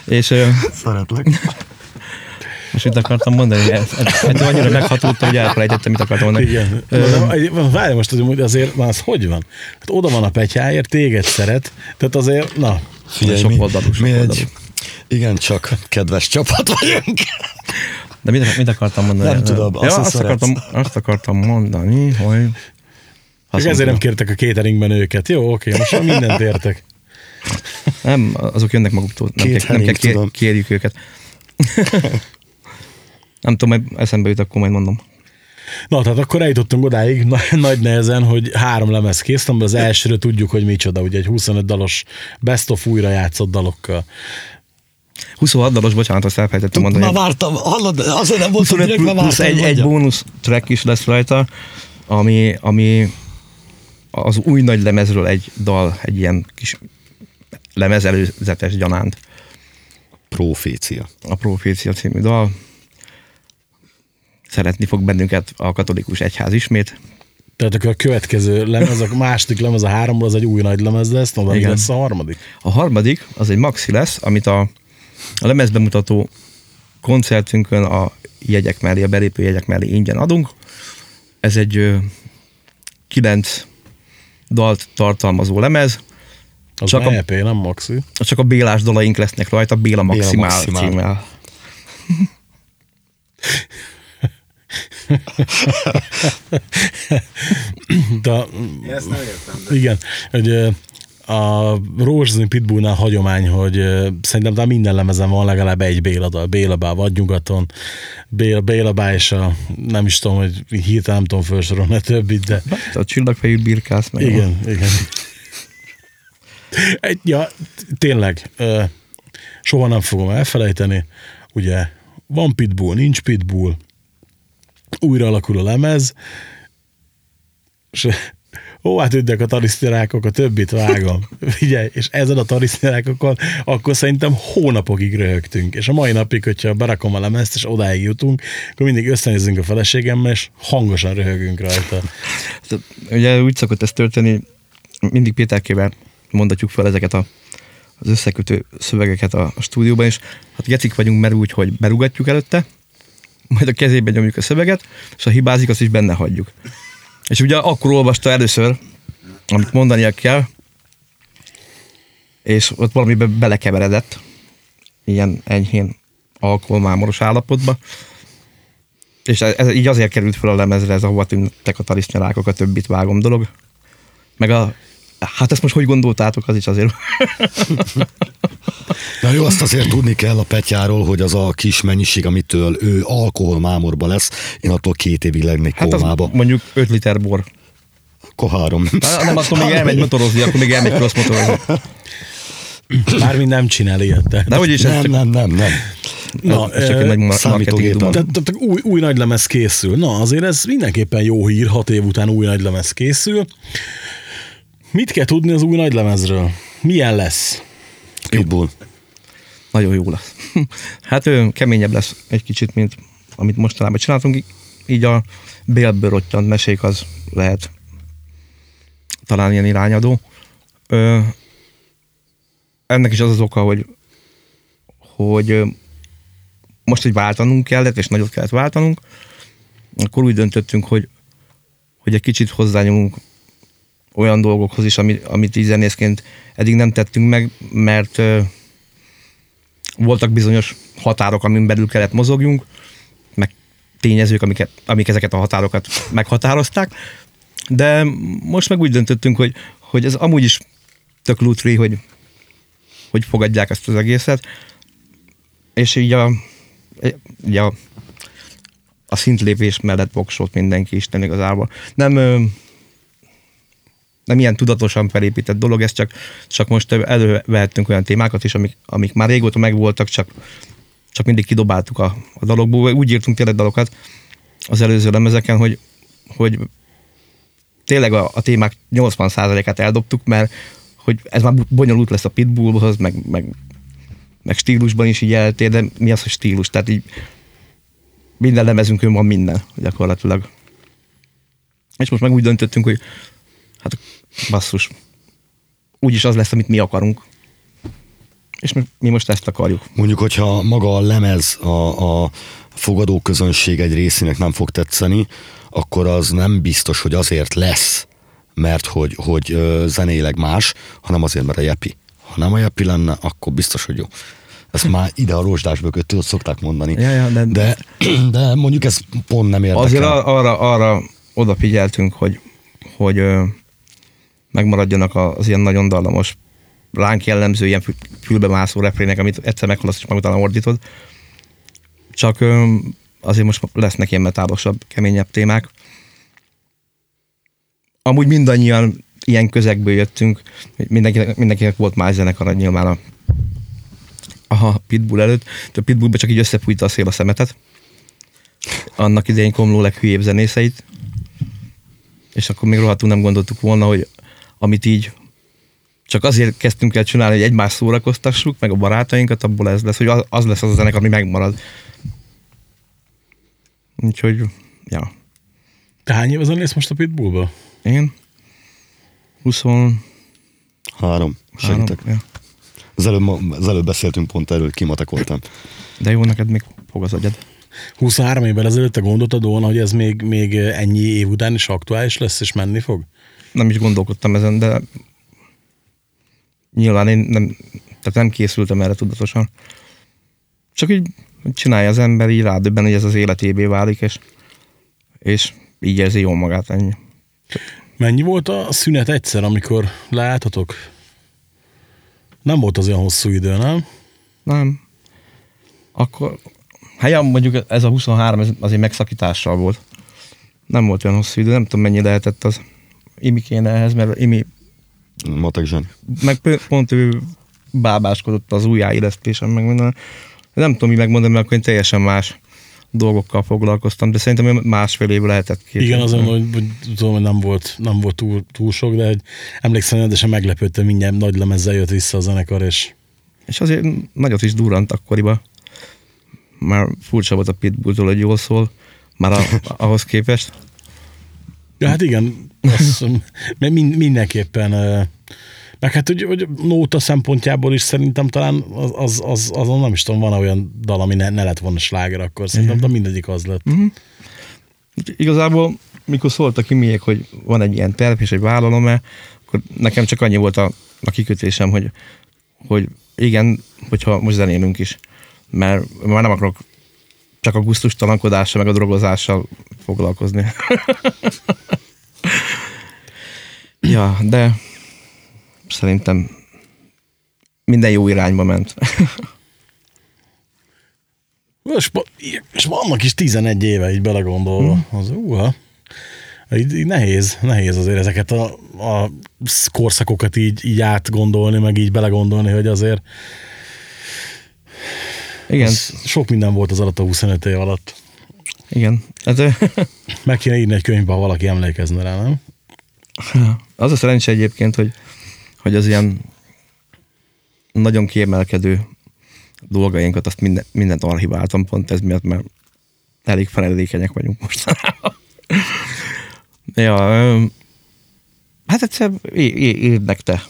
és, ö, Szeretlek. Most mit akartam mondani? Ez, ez, ez annyira meghatódtam, hogy elfelejtettem, mit akartam mondani. Igen. Na, de, várj most, hogy azért, na, az hogy van? Hát oda van a petyáért, téged szeret, tehát azért, na, Figyelj, Sok mi, oldalú, sok mi oldalú. egy, igen, csak kedves csapat vagyunk. De mit, mit akartam mondani? Nem tudom, ja, azt, hogy azt, szeretsz. akartam, azt akartam mondani, hogy... Csak ezért nem kértek a cateringben őket. Jó, oké, most már mindent értek. (laughs) Nem, azok jönnek maguktól. Nem, Két kell, nem kell Henning, tudom. kér, kérjük őket. (laughs) nem tudom, majd eszembe jut, akkor majd mondom. Na, tehát akkor eljutottunk odáig na- nagy nehezen, hogy három lemez kész, amiből az elsőről tudjuk, hogy micsoda, ugye egy 25 dalos best of újra játszott dalokkal. 26 dalos, bocsánat, azt elfelejtettem mondani. Már vártam, hallod, azért nem voltam 25 direkt, mert plusz vártam, egy, hogy egy mondjam. bónusz track is lesz rajta, ami, ami az új nagy lemezről egy dal, egy ilyen kis lemez előzetes gyanánt. Profécia. a Profécia című dal. Szeretni fog bennünket a katolikus egyház ismét. Tehát akkor a következő lemez, a második lemez, a háromból az egy új nagy lemez lesz, na, mi Igen. lesz a harmadik? A harmadik, az egy maxi lesz, amit a, a lemezbemutató koncertünkön a jegyek mellé, a belépő jegyek mellé ingyen adunk. Ez egy ö, kilenc dalt tartalmazó lemez, Az Csak a- EP, nem Maxi. csak a Bélás dalaink lesznek rajta, Béla Maximál, Maximál. címmel. (laughs) De, Ezt nem értem. De... igen, hogy a Rózsaszín Pitbullnál hagyomány, hogy szerintem talán minden lemezen van legalább egy Béla dal. Béla bá vagy nyugaton, Béla, Béla bá és a, nem is tudom, hogy hirtelen nem tudom felsorolni a többit, de A csillagfejű birkász meg. igen, igen. Egy, ja, tényleg, soha nem fogom elfelejteni, ugye van Pitbull, nincs Pitbull, újra alakul a lemez, és ó, hát üdnek a tarisztirákok, a többit vágom. (laughs) Figyelj, és ezen a tarisztirákokkal akkor szerintem hónapokig röhögtünk. És a mai napig, hogyha berakom a lemezt, és odáig jutunk, akkor mindig összenézzünk a feleségemmel, és hangosan röhögünk rajta. Tehát, Ugye úgy szokott ez történni, mindig Péterkével mondatjuk fel ezeket a, az összekötő szövegeket a, a stúdióban, és hát gecik vagyunk, mert úgy, hogy berugatjuk előtte, majd a kezébe nyomjuk a szöveget, és ha hibázik, azt is benne hagyjuk. És ugye akkor olvasta először, amit mondania kell, és ott valamibe belekeveredett, ilyen enyhén alkoholmámoros állapotba, és ez, ez így azért került fel a lemezre, ez ahova tűntek a tarisznyalákok, a többit vágom dolog. Meg a, hát ezt most hogy gondoltátok, az is azért. (laughs) Na jó, azt azért tudni kell a Petyáról, hogy az a kis mennyiség, amitől ő alkoholmámorba lesz, én attól két évig lennék Hát az kómába. mondjuk 5 liter bor. Akkor három. Hát nem, akkor még elmegy motorozni, akkor még elmegy cross motorozni. Bármi nem csinál ilyet. Tehát. De hogy is ez Nem, csak, nem, nem, nem. Na, marketing számítógépen. Tehát, tehát új, új nagy lemez készül. Na, azért ez mindenképpen jó hír, hat év után új nagy lemez készül. Mit kell tudni az új nagy lemezről? Milyen lesz? Pitbull. Nagyon jó lesz. (laughs) Hát ő keményebb lesz egy kicsit, mint amit mostanában csináltunk. Így a bélből rottyant mesék az lehet talán ilyen irányadó. Ö, ennek is az az oka, hogy, hogy most, hogy váltanunk kellett, és nagyot kellett váltanunk, akkor úgy döntöttünk, hogy, hogy egy kicsit hozzányomunk olyan dolgokhoz is, ami, amit így zenészként eddig nem tettünk meg, mert ö, voltak bizonyos határok, amin belül kellett mozogjunk, meg tényezők, amiket, amik ezeket a határokat meghatározták, de most meg úgy döntöttünk, hogy, hogy ez amúgy is tök lutri, hogy, hogy fogadják ezt az egészet, és így a, így a, a szintlépés mellett voksolt mindenki Isten igazából. Nem, nem ilyen tudatosan felépített dolog, ez csak, csak most elővehettünk olyan témákat is, amik, amik már régóta megvoltak, csak, csak mindig kidobáltuk a, a dalokból. Úgy írtunk tényleg dalokat az előző lemezeken, hogy, hogy tényleg a, a témák 80%-át eldobtuk, mert hogy ez már bonyolult lesz a pitbullhoz, meg, meg, meg stílusban is így eltér, de mi az, hogy stílus? Tehát így minden lemezünkön van minden gyakorlatilag. És most meg úgy döntöttünk, hogy basszus, úgyis az lesz, amit mi akarunk. És mi, mi most ezt akarjuk. Mondjuk, hogyha maga a lemez, a, a, fogadó közönség egy részének nem fog tetszeni, akkor az nem biztos, hogy azért lesz, mert hogy, hogy zenéleg más, hanem azért, mert a jepi. Ha nem a jepi lenne, akkor biztos, hogy jó. Ezt (laughs) már ide a rozsdás bököt, szokták mondani. Ja, ja, de- de, de mondjuk ez pont nem érdekel. Azért ar- arra, arra odafigyeltünk, hogy, hogy megmaradjanak az ilyen nagyon dallamos, ránk jellemző ilyen fül- fülbemászó refrének, amit egyszer meghallasz, és meg utána ordítod. Csak azért most lesznek ilyen metálosabb, keményebb témák. Amúgy mindannyian ilyen közegből jöttünk, mindenkinek, mindenkinek volt más zenekara nyilván a, a Pitbull előtt, de a Pitbullba csak így összefújta a szél a szemetet annak idején Komló leghülyébb zenészeit, és akkor még rohadtul nem gondoltuk volna, hogy amit így csak azért kezdtünk el csinálni, hogy egymást szórakoztassuk, meg a barátainkat, abból ez lesz, hogy az, lesz az a zenekar, ami megmarad. Úgyhogy, ja. Te hány éve zenész most a Pitbullba? Én 23, Három. Segítek. ja. Az előbb, az előbb beszéltünk pont erről, kimatekoltam. De jó, neked még fog az agyad. 23 évvel ezelőtt te gondoltad volna, hogy ez még, még ennyi év után is aktuális lesz, és menni fog? Nem is gondolkodtam ezen, de nyilván én nem, tehát nem készültem erre tudatosan. Csak így csinálja az ember, így rádöbben, hogy ez az életébé válik, és, és így érzi jól magát ennyi. Mennyi volt a szünet egyszer, amikor leálltatok? Nem volt az olyan hosszú idő, nem? Nem. Akkor, hát ja, mondjuk ez a 23, ez azért megszakítással volt. Nem volt olyan hosszú idő, nem tudom mennyi lehetett az. Imi kéne ehhez, mert Imi, Matek zseni. meg pont ő bábáskodott az újjáélesztésen, meg minden. Nem tudom, mi megmondani, mert akkor én teljesen más dolgokkal foglalkoztam, de szerintem másfél év lehetett két. Igen, azon, hogy, hogy tudom, hogy nem volt, nem volt túl, túl sok, de hogy emlékszem, rendesen meglepődtem, mindjárt nagy lemezzel jött vissza a zenekar, és És azért nagyot is durrant akkoriban. Már furcsa volt a Pitbulltól, hogy jól szól, már a, ahhoz képest. Ja, hát igen, az, mert mind, mindenképpen, meg hát, hogy, hogy nóta szempontjából is szerintem talán az, az, az, azon nem is tudom, van olyan dal, ami ne, ne lett volna sláger akkor, szerintem, de mindegyik az lett. Igazából, mikor szóltak ki miék, hogy van egy ilyen terv és egy vállalom -e, akkor nekem csak annyi volt a, a kikötésem, hogy, hogy igen, hogyha most zenélünk is, mert már nem akarok csak a gusztustalankodással, meg a drogozással foglalkozni. (laughs) (laughs) ja, de szerintem minden jó irányba ment. (laughs) És, és vannak is 11 éve így belegondolva. Mhm. Az, uha. Így, így nehéz, nehéz azért ezeket a, a korszakokat így, így átgondolni, meg így belegondolni, hogy azért Igen, az sok minden volt az alatt a 25 év alatt. Igen. Hát, (laughs) Meg kéne írni egy könyvbe, ha valaki emlékezne rá, nem? Az a szerencse egyébként, hogy, hogy az ilyen nagyon kiemelkedő dolgainkat, azt minden, mindent archiváltam pont ez miatt, mert elég feledékenyek vagyunk mostanában. (laughs) ja, hát egyszer írd meg te.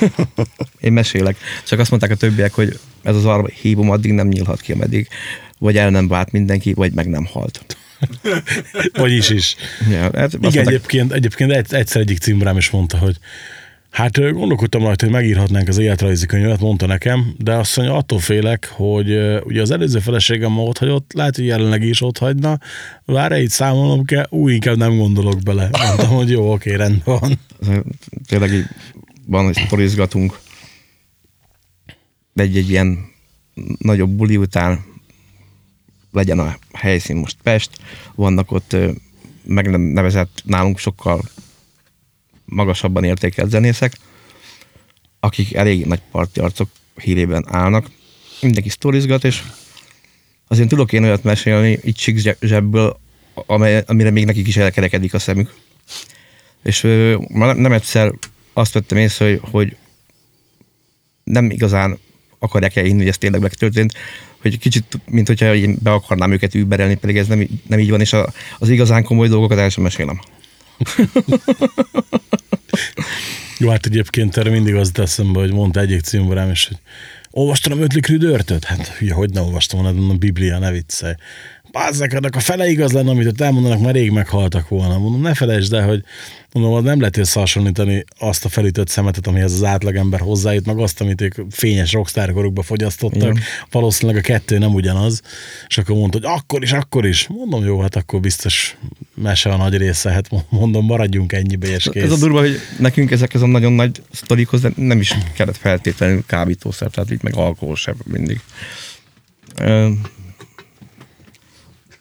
(laughs) Én mesélek. Csak azt mondták a többiek, hogy ez az archívum addig nem nyílhat ki, ameddig vagy el nem vált mindenki, vagy meg nem halt. (laughs) Vagyis is. Ja, hát Igen, mondták, egyébként, egyébként egy- egyszer egyik címrám is mondta, hogy hát gondolkodtam rajta, hogy megírhatnánk az életrajzi könyvet, mondta nekem, de azt mondja, attól félek, hogy ugye az előző feleségem ma ott hagyott, lehet, hogy jelenleg is ott hagyna, várj, itt számolnom kell, úgy inkább nem gondolok bele. Mondtam, hogy jó, oké, rendben van. tényleg így van, hogy sztorizgatunk egy-egy ilyen nagyobb buli után legyen a helyszín most Pest, vannak ott ö, meg nem nevezett nálunk sokkal magasabban értékelt zenészek, akik elég nagy parti arcok hírében állnak. Mindenki sztorizgat, és azért tudok én olyat mesélni, így csík zsebből, amely, amire még nekik is elkerekedik a szemük. És ö, nem egyszer azt vettem észre, hogy, hogy nem igazán akarják elhinni, hogy ez tényleg megtörtént, hogy kicsit, mint hogyha én be akarnám őket überelni, pedig ez nem, nem így van, és a, az igazán komoly dolgokat el sem mesélem. (laughs) Jó, hát egyébként erre mindig az eszembe, hogy mondta egyik címrám is, hogy olvastam ötlik rüdörtöt? Hát hülye, hogy ne olvastam volna, a Biblia, ne viccelj. Bazzek, annak a fele igaz lenne, amit ott elmondanak, már rég meghaltak volna. Mondom, ne felejtsd el, hogy mondom, nem lehet összehasonlítani azt a felütött szemetet, amihez az átlagember hozzájut, meg azt, amit ők fényes rockstar korukba fogyasztottak. Igen. Valószínűleg a kettő nem ugyanaz. És akkor mondta, hogy akkor is, akkor is. Mondom, jó, hát akkor biztos mese a nagy része, hát mondom, maradjunk ennyibe, és kész. Ez a durva, hogy nekünk ezek ez a nagyon nagy sztorikhoz nem is kellett feltétlenül kábítószer, tehát így meg alkohol sem mindig.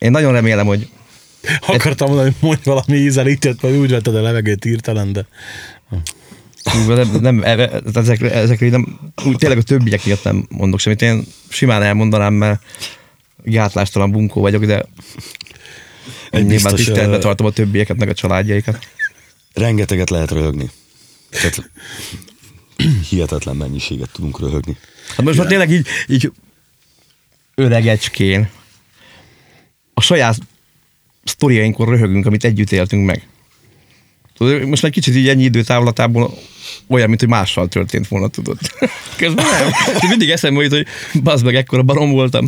Én nagyon remélem, hogy... Akartam mondani, hogy mondj valami ízelítőt, vagy úgy vetted a levegőt írtelen, de... Nem, nem ezekről, ezekről nem, úgy tényleg a többiek miatt nem mondok semmit. Én simán elmondanám, mert gátlástalan bunkó vagyok, de egy nyilván tiszteletbe tartom a többieket, meg a családjaikat. Rengeteget lehet röhögni. Tehát hihetetlen mennyiséget tudunk röhögni. Hát most már tényleg így, így öregecskén a saját sztoriainkon röhögünk, amit együtt éltünk meg. Tudod, most egy kicsit így ennyi idő távlatából olyan, mint hogy mással történt volna, tudod. (laughs) Közben nem. Mindig eszembe jut, hogy bazd meg, ekkora barom voltam.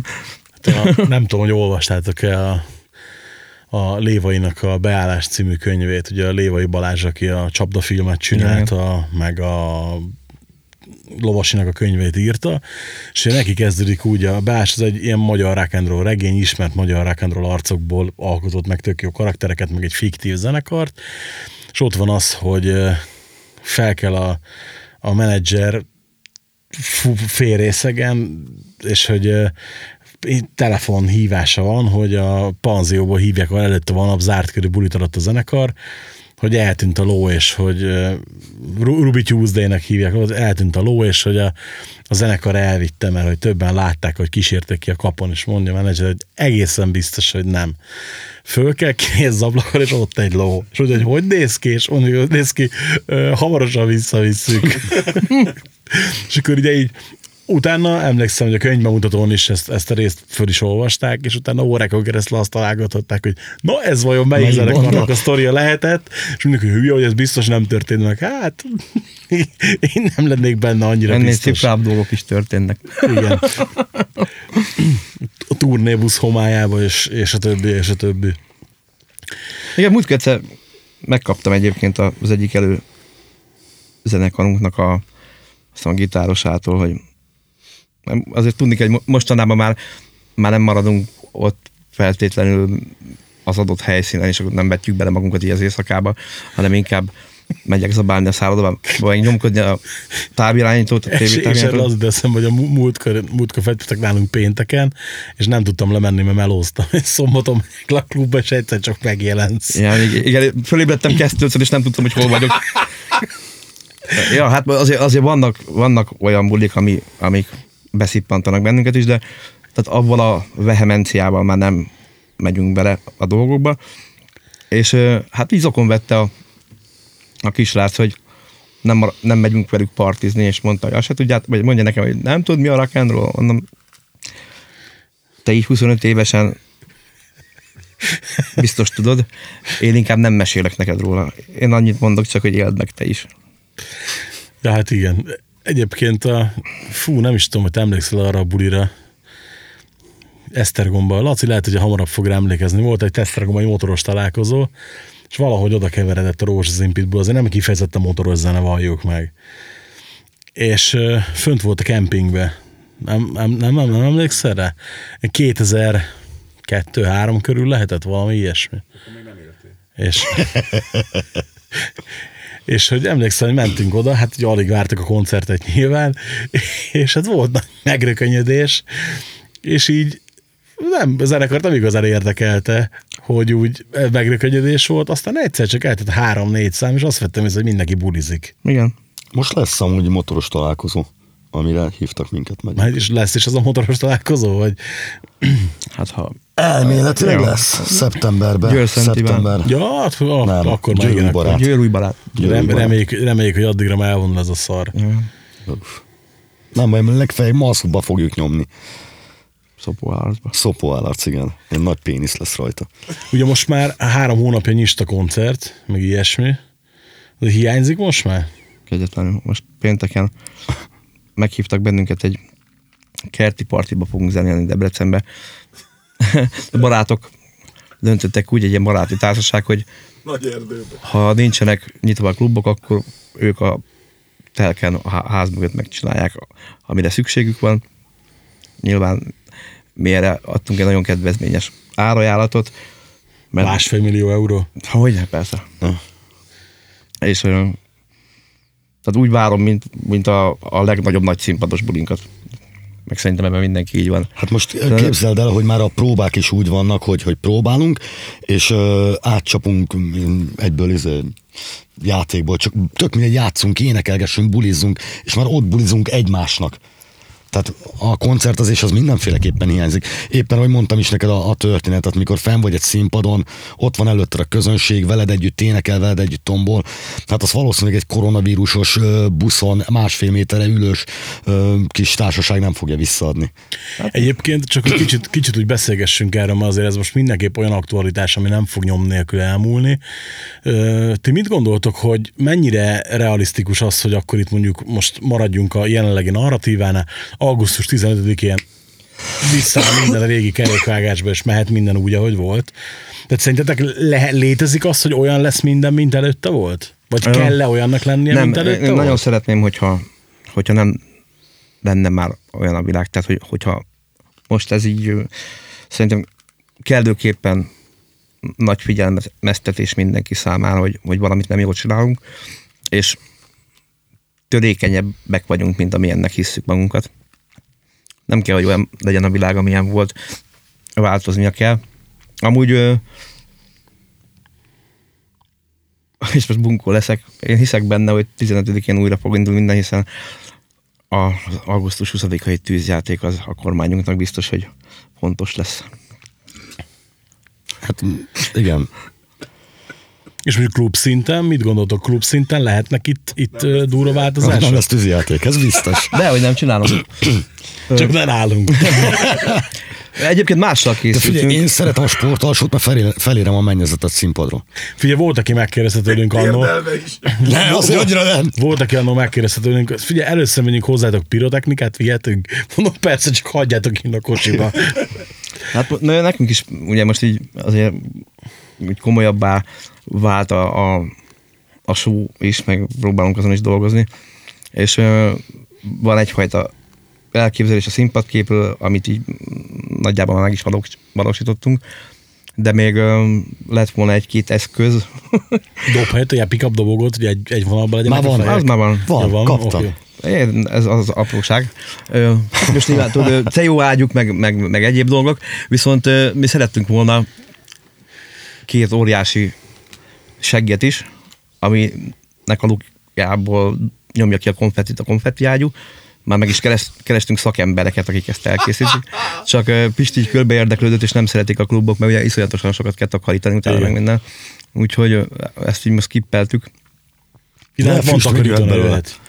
Hát a, nem tudom, hogy olvastátok-e a, a Lévainak a Beállás című könyvét, ugye a Lévai Balázs, aki a csapdafilmet csinálta, meg a Lovasinak a könyvét írta, és neki kezdődik úgy, a Bás az egy ilyen magyar rock and roll regény, ismert magyar rock and roll arcokból alkotott meg tök jó karaktereket, meg egy fiktív zenekart, és ott van az, hogy fel kell a, a menedzser férészegen, és hogy telefon hívása van, hogy a panzióból hívják, ahol előtte van a zárt körű bulit adott a zenekar, hogy eltűnt a ló, és hogy Ruby Tuesday-nek hívják, hogy eltűnt a ló, és hogy a, a zenekar elvitte, mert hogy többen látták, hogy kísértek ki a kapon, és mondja a menedzser, hogy egészen biztos, hogy nem. Föl kell az ablakon, és ott egy ló. És hogy, hogy néz ki, és mondja, hogy néz ki, hamarosan visszavisszük. (laughs) és akkor ugye így utána emlékszem, hogy a könyvbemutatón is ezt, ezt a részt föl is olvasták, és utána órákon keresztül azt találgatották, hogy na ez vajon melyik zenekarnak a sztoria lehetett, és mindenki hülye, hogy ez biztos nem történt meg. Hát (laughs) én nem lennék benne annyira Ennél biztos. sziprább dolgok is történnek. Igen. A turnébusz homályába, és, és a többi, és a többi. Igen, múlt egyszer megkaptam egyébként az egyik elő zenekarunknak a, a gitárosától, hogy azért tudni kell, hogy mostanában már, már nem maradunk ott feltétlenül az adott helyszínen, és akkor nem vetjük bele magunkat így az éjszakába, hanem inkább megyek zabálni a szállodába, vagy nyomkodni a távirányítót, a tévétávirányítót. És, az teszem, hogy a múltkor, múltkor fettetek nálunk pénteken, és nem tudtam lemenni, mert melóztam. És szombaton a klubba, és egyszer csak megjelensz. Ja, igen, fölébredtem kezdőször, és nem tudtam, hogy hol vagyok. (laughs) Ja, hát azért, azért vannak, vannak olyan bulik, ami, amik beszippantanak bennünket is, de tehát abban a vehemenciával már nem megyünk bele a dolgokba. És hát izokon vette a, a kislác, hogy nem, nem megyünk velük partizni, és mondta, hogy azt se tudját, vagy mondja nekem, hogy nem tud mi a rock and. Mondom, te így 25 évesen biztos tudod, én inkább nem mesélek neked róla. Én annyit mondok csak, hogy éld meg te is. Ja, hát igen. Egyébként a, fú, nem is tudom, hogy emlékszel arra a bulira, Esztergomba. Laci lehet, hogy hamarabb fog rá emlékezni. Volt egy Esztergombai motoros találkozó, és valahogy oda keveredett a Rózsaszín Pitbull, azért nem kifejezetten motoros zene, valljuk meg. És fönt volt a kempingbe. Nem, nem, nem, nem, nem emlékszel rá? 2002-3 körül lehetett valami ilyesmi. És, (laughs) és hogy emlékszem, hogy mentünk oda, hát ugye alig vártak a koncertet nyilván, (laughs) és hát volt nagy megrökönyödés, és így nem, a zenekart nem igazán érdekelte, hogy úgy megrökönyödés volt, aztán egyszer csak eltett három-négy szám, és azt vettem észre, hogy mindenki bulizik. Igen. Most lesz amúgy motoros találkozó, amire hívtak minket meg. Majd is lesz is az a motoros találkozó, vagy? Hát ha... Elméletileg lesz, szeptemberben. Győr szeptember. Ja, hát, ah, Nem, akkor már Győr igen, barát. Győr új barát. Győr Rem, barát. reméljük, reméljük, hogy addigra már elvonul ez a szar. Nem, majd legfeljebb maszkba fogjuk nyomni. Szopóállatba. Szopóállarc, igen. Egy nagy pénisz lesz rajta. Ugye most már három hónapja nyista koncert, meg ilyesmi. De hiányzik most már? Kegyetlenül. Most pénteken meghívtak bennünket egy kerti partiba fogunk zenélni Debrecenbe. (laughs) a barátok döntöttek úgy egy ilyen baráti társaság, hogy Nagy erdőben. ha nincsenek nyitva a klubok, akkor ők a telken a há- ház mögött megcsinálják, amire szükségük van. Nyilván mi erre adtunk egy nagyon kedvezményes árajánlatot. Mert Másfél millió euró. hogy persze. És ö, tehát úgy várom, mint, mint a, a legnagyobb nagy színpados bulinkat. Meg szerintem ebben mindenki így van. Hát most képzeld el, hogy már a próbák is úgy vannak, hogy, hogy próbálunk, és uh, átcsapunk mm, egyből izé, játékból, csak tök mindegy játszunk, énekelgessünk, bulizzunk, és már ott bulizunk egymásnak. Tehát a koncertezés az mindenféleképpen hiányzik. Éppen, ahogy mondtam is neked a, a történetet, mikor fenn vagy egy színpadon, ott van előtted a közönség, veled együtt énekel, veled együtt tombol. Hát az valószínűleg egy koronavírusos buszon másfél méterre ülős kis társaság nem fogja visszaadni. Egyébként csak hogy kicsit, kicsit úgy beszélgessünk erről, mert azért ez most mindenképp olyan aktualitás, ami nem fog nyom nélkül elmúlni. Ti mit gondoltok, hogy mennyire realisztikus az, hogy akkor itt mondjuk most maradjunk a jelenlegi narratívánál, augusztus 15-én visszaáll minden a régi kerékvágásba, és mehet minden úgy, ahogy volt. Tehát szerintetek le- létezik az, hogy olyan lesz minden, mint előtte volt? Vagy kell-e olyannak lennie, Nem, mint én előtte nagyon volt? szeretném, hogyha, hogyha nem lenne már olyan a világ, tehát hogy, hogyha most ez így szerintem kellőképpen nagy figyelmeztetés mindenki számára, hogy, hogy valamit nem jól csinálunk, és törékenyebbek vagyunk, mint amilyennek hisszük magunkat. Nem kell, hogy olyan legyen a világ, amilyen volt, változnia kell. Amúgy (laughs) és most bunkó leszek, én hiszek benne, hogy 15-én újra fog indulni minden, hiszen az augusztus 20-ai tűzjáték az a kormányunknak biztos, hogy fontos lesz. Hát igen. És mondjuk klub szinten, mit gondoltok klub szinten? Lehetnek itt, itt ö, durva Az változások? nem lesz tűzijáték, ez biztos. De, hogy nem csinálom. Csak ne nálunk. (laughs) Egyébként mással De figyelj, készültünk. én szeretem a sportalsót, mert felé- felérem a mennyezetet színpadról. Figyelj, volt, aki megkérdezte tőlünk annó. Ne, az annyira nem. Volt, aki annó megkérdezte tőlünk, figyelj, először menjünk hozzátok pirotechnikát, vihetünk. Mondom, persze, csak hagyjátok innen a kocsiba. Hát nekünk is ugye most így azért úgy komolyabbá vált a, a, a show is, meg próbálunk azon is dolgozni, és ö, van egyfajta elképzelés a színpadképről, amit így nagyjából már meg is valós, valósítottunk, de még ö, lett volna egy-két eszköz. (laughs) Dobhelyet, ilyen pick-up dobogot, hogy egy, egy vonalban legyen. Már van, Az már van. Van, Ja, van, kaptam. Én, ez az apróság. Ö, hát most nyilván tudod, CEO ágyuk, meg, meg, meg egyéb dolgok, viszont ö, mi szerettünk volna két óriási segget is, aminek a lukjából nyomja ki a konfettit a konfetti ágyú. Már meg is keres, kerestünk szakembereket, akik ezt elkészítik. Csak Pisti így körbe érdeklődött, és nem szeretik a klubok, mert ugye iszonyatosan sokat kell takarítani utána Igen. meg minden. Úgyhogy ezt így most skippeltük. De van füst belőle. lehet.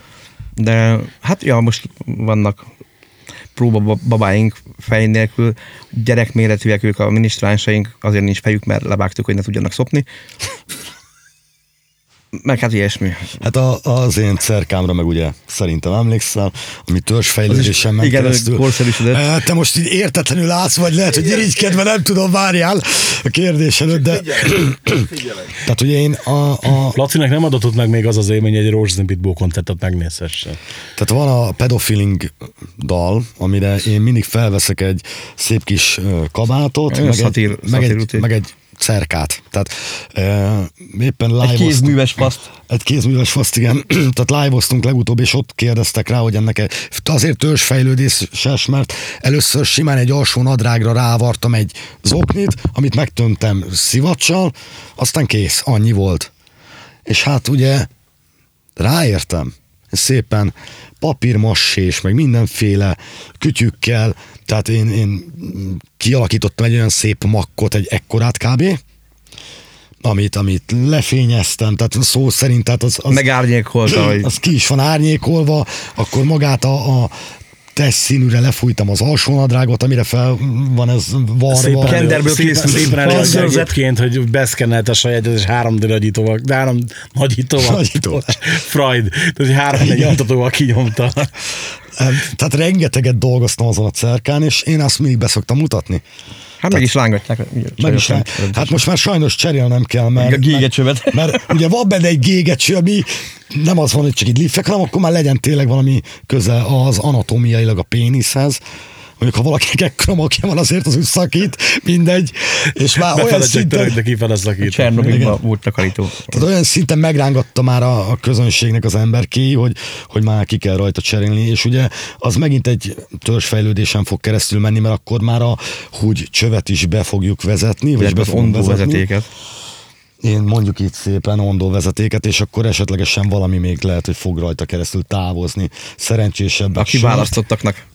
De hát ja, most vannak próba babáink fej nélkül, gyerekméretűek ők a minisztránsaink, azért nincs fejük, mert levágtuk, hogy ne tudjanak szopni. Meg hát ilyesmi. Hát a, az én cerkámra meg ugye szerintem emlékszel, ami törzsfejlődésen ment igen, keresztül. Te most így értetlenül állsz, vagy lehet, hogy irigykedve nem tudom, várjál a kérdés előtt, de Figyelek. tehát ugye én a, a, Lacinek nem adatott meg még az az élmény, egy Rózsaszín Pitbull koncertet megnézhesse. Tehát van a pedofiling dal, amire én mindig felveszek egy szép kis kabátot, meg, szatír- egy, meg, egy, meg egy cerkát. Tehát uh, éppen live Egy kézműves paszt. Egy kézműves faszt, igen. (clears throat) Tehát live legutóbb, és ott kérdeztek rá, hogy ennek azért törzsfejlődéses, mert először simán egy alsó nadrágra rávartam egy zoknit, amit megtöntem szivacsal, aztán kész, annyi volt. És hát ugye ráértem, szépen papírmassés, meg mindenféle kütyükkel, tehát én, én kialakítottam egy olyan szép makkot, egy ekkorát kb., amit, amit lefényeztem, tehát szó szerint, tehát az, az, Megárnyékolta, hogy az ki is van árnyékolva, akkor magát a, a test színűre lefújtam az alsónadrágot, amire fel van ez varva. Szépen, Kenderből szépen, készült szépen előadja falszörzet. egyébként, hogy beszkennelt a saját, és 3D nagyítóval, de három nagyítóval, Nagyítóval. Freud, tehát három d nyomtatóval kinyomta. Tehát rengeteget dolgoztam azon a cerkán, és én azt mindig beszoktam mutatni. Hát meg is rángatják. ugye, Meg is rá. Hát most már sajnos cserélnem kell, mert, a gégecsövet. mert, mert ugye van benne egy gégecső, ami nem az van, hogy csak egy liffek, hanem akkor már legyen tényleg valami köze az anatómiailag a péniszhez. Mondjuk, ha valakinek ekkora makja van, azért az úgy szakít, mindegy. És már olyan Befele csak szinten, de kifele szakít. Csernobilban volt takarító. tehát olyan szinten megrángatta már a, a közönségnek az ember ki, hogy, hogy már ki kell rajta cserélni, és ugye az megint egy törzsfejlődésen fog keresztül menni, mert akkor már a húgy csövet is be fogjuk vezetni, vagy be az fogunk vezetni. vezetéket. Én mondjuk itt szépen ondó vezetéket, és akkor esetlegesen valami még lehet, hogy fog rajta keresztül távozni. Szerencsésebbek A sem. kiválasztottaknak.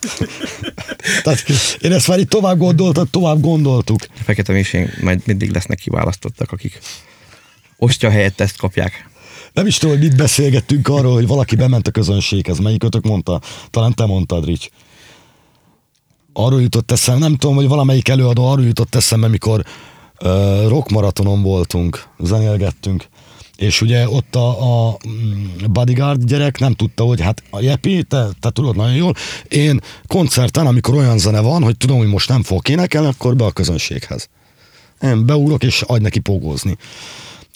(laughs) Tehát én ezt már itt tovább gondoltam, tovább gondoltuk. A fekete misén majd mindig lesznek kiválasztottak, akik ostya helyett ezt kapják. Nem is tudom, hogy mit beszélgettünk arról, hogy valaki bement a közönséghez. Melyikötök mondta? Talán te mondtad, Rich. Arról jutott eszembe, nem tudom, hogy valamelyik előadó arról jutott eszembe, mikor rockmaratonon voltunk, zenélgettünk, és ugye ott a, a mm, bodyguard gyerek nem tudta, hogy hát a Jepi, te, te tudod nagyon jól, én koncerten, amikor olyan zene van, hogy tudom, hogy most nem fogok énekelni, akkor be a közönséghez. Én beugrok, és adj neki pógózni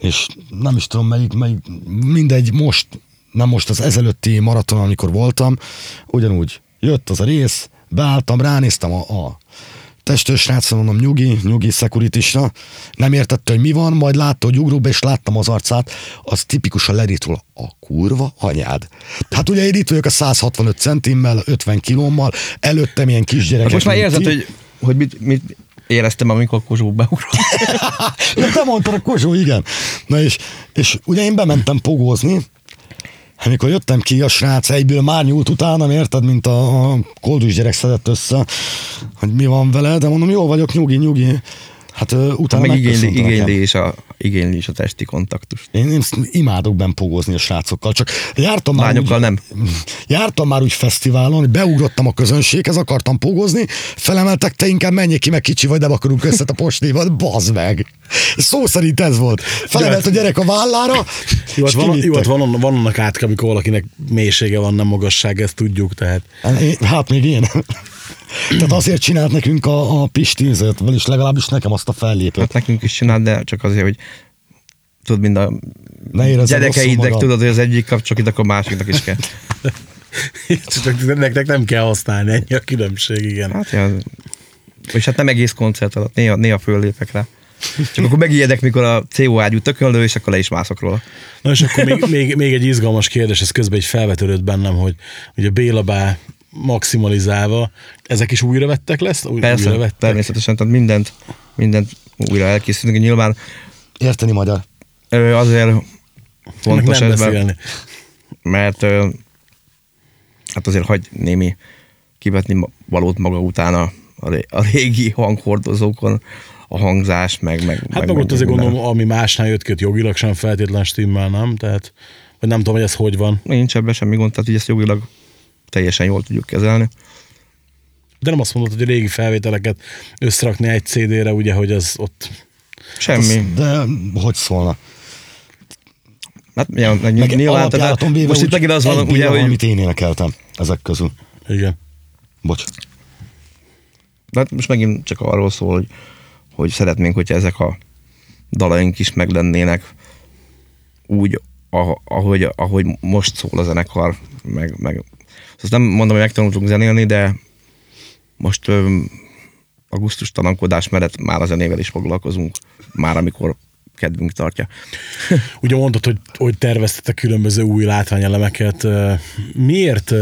és nem is tudom melyik, melyik, mindegy, most, nem most az ezelőtti maraton, amikor voltam, ugyanúgy jött az a rész, beálltam, ránéztem a, a testős srácra, mondom, nyugi, nyugi szekuritisra, nem értette, hogy mi van, majd látta, hogy ugróba, és láttam az arcát, az tipikusan lerít róla, a kurva anyád. Hát ugye én itt vagyok a 165 centimmel, 50 kilómmal, előttem ilyen kisgyerekek. Hát most már érzed, ti. hogy, hogy mit, mit éreztem, amikor Kozsó beugrott. Ja, (laughs) te mondtad a Kozsó, igen. Na és, és ugye én bementem pogózni, amikor jöttem ki, a srác egyből már nyúlt utánam, érted, mint a, a koldus gyerek szedett össze, hogy mi van vele, de mondom, jó vagyok, nyugi, nyugi. Hát utána Meg igényli, igényli, is a, igényli is a testi kontaktust. Én, én imádok benn pogózni a srácokkal, csak jártam már, Lányokkal úgy, nem. (laughs) jártam már úgy fesztiválon, hogy beugrottam a közönséghez, akartam pogozni, felemeltek, te inkább menjél ki, meg kicsi vagy, nem akarunk összet a postévat, (laughs) bazd meg. Szó szerint ez volt. Felemelt a gyerek a vállára, Jó, és hát van, jó, hát van, van annak átka, amikor valakinek mélysége van, nem magasság, ezt tudjuk, tehát Hát Hát még én. Tehát azért csinált nekünk a, a Pisti, ezért, vagyis legalábbis nekem azt a fellépőt. Hát nekünk is csinál, de csak azért, hogy tudod, mind a Ne gyerekeidnek tudod, hogy az egyik kap csak itt, akkor a másiknak is kell. csak nektek nem kell használni, ennyi a különbség, igen. Hát, ja, és hát nem egész koncert alatt, néha, néha föllépek rá. Csak akkor megijedek, mikor a CO ágyú tökönlő, és akkor le is mászok róla. Na és akkor még, még, még egy izgalmas kérdés, ez közben egy felvetődött bennem, hogy ugye Béla bá maximalizálva, ezek is újra vettek lesz? Új, Persze, újra vettek? természetesen, tehát mindent, mindent újra elkészítünk. Nyilván Érteni magyar. azért Meg fontos ez, mert, hát azért hagy némi kivetni valót maga után a, a, ré- a régi hanghordozókon, a hangzás, meg... meg Hát meg ott azért gondolom, ami másnál jött ki, ott jogilag sem feltétlen stimmel, nem? Tehát, vagy nem tudom, hogy ez hogy van. Nincs ebben semmi gond, tehát így ezt jogilag teljesen jól tudjuk kezelni. De nem azt mondod, hogy a régi felvételeket összerakni egy CD-re, ugye, hogy az ott... Semmi. De hogy szólna? Hát ja, Meg nyilván, tehát véve most úgy itt megint az van, ugye, hogy amit én énekeltem ezek közül. Igen. Bocs. de hát most megint csak arról szól, hogy, hogy szeretnénk, hogyha ezek a dalaink is meglennének úgy, ah- ahogy, ahogy most szól a zenekar, meg, meg azt nem mondom, hogy megtanultunk zenélni, de most öm, augusztus tanankodás mellett már a zenével is foglalkozunk, már amikor kedvünk tartja. (laughs) Ugye mondtad, hogy, hogy terveztetek különböző új látványelemeket. Miért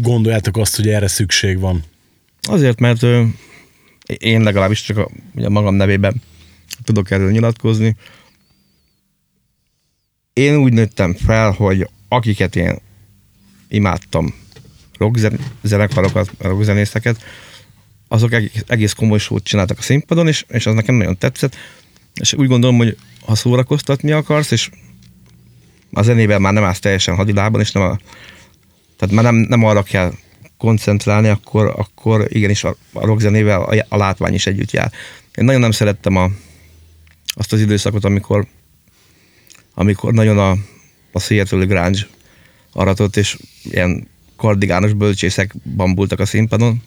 gondoljátok azt, hogy erre szükség van? Azért, mert én legalábbis csak a, ugye magam nevében tudok erről nyilatkozni. Én úgy nőttem fel, hogy akiket én imádtam, rockzenekarokat, rockzenészeket, azok egész, egész komoly sót csináltak a színpadon, és, és az nekem nagyon tetszett. És úgy gondolom, hogy ha szórakoztatni akarsz, és a zenével már nem állsz teljesen hadilában, és nem a, tehát már nem, nem arra kell koncentrálni, akkor, akkor igenis a, a rockzenével a, a látvány is együtt jár. Én nagyon nem szerettem a, azt az időszakot, amikor, amikor nagyon a, a Seattle Grunge aratott, és ilyen kardigános bölcsészek bambultak a színpadon.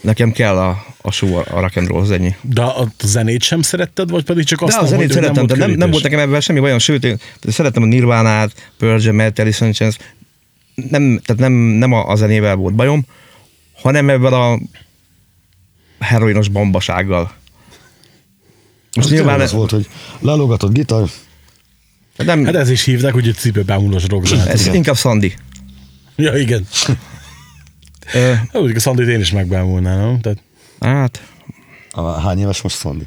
Nekem kell a, a show, a rock and roll, ennyi. De a zenét sem szeretted, vagy pedig csak azt De a zenét szeretem, volt de nem, nem volt nekem ebben semmi bajom, sőt, én szerettem a Nirvánát, Pearl Jam-et, Alice in Chains, nem, tehát nem, nem a, a zenével volt bajom, hanem ebben a heroinos bombasággal. Most Az nyilván az volt, hogy lelógatott gitár, nem, Hát ez is hívták, hogy egy cipőbámulós rockzene. ez inkább Sandy. Ja, igen. Úgy, a Szandit én is megbámulnám, nem? Tehát hát, a, hány éves most Szandi?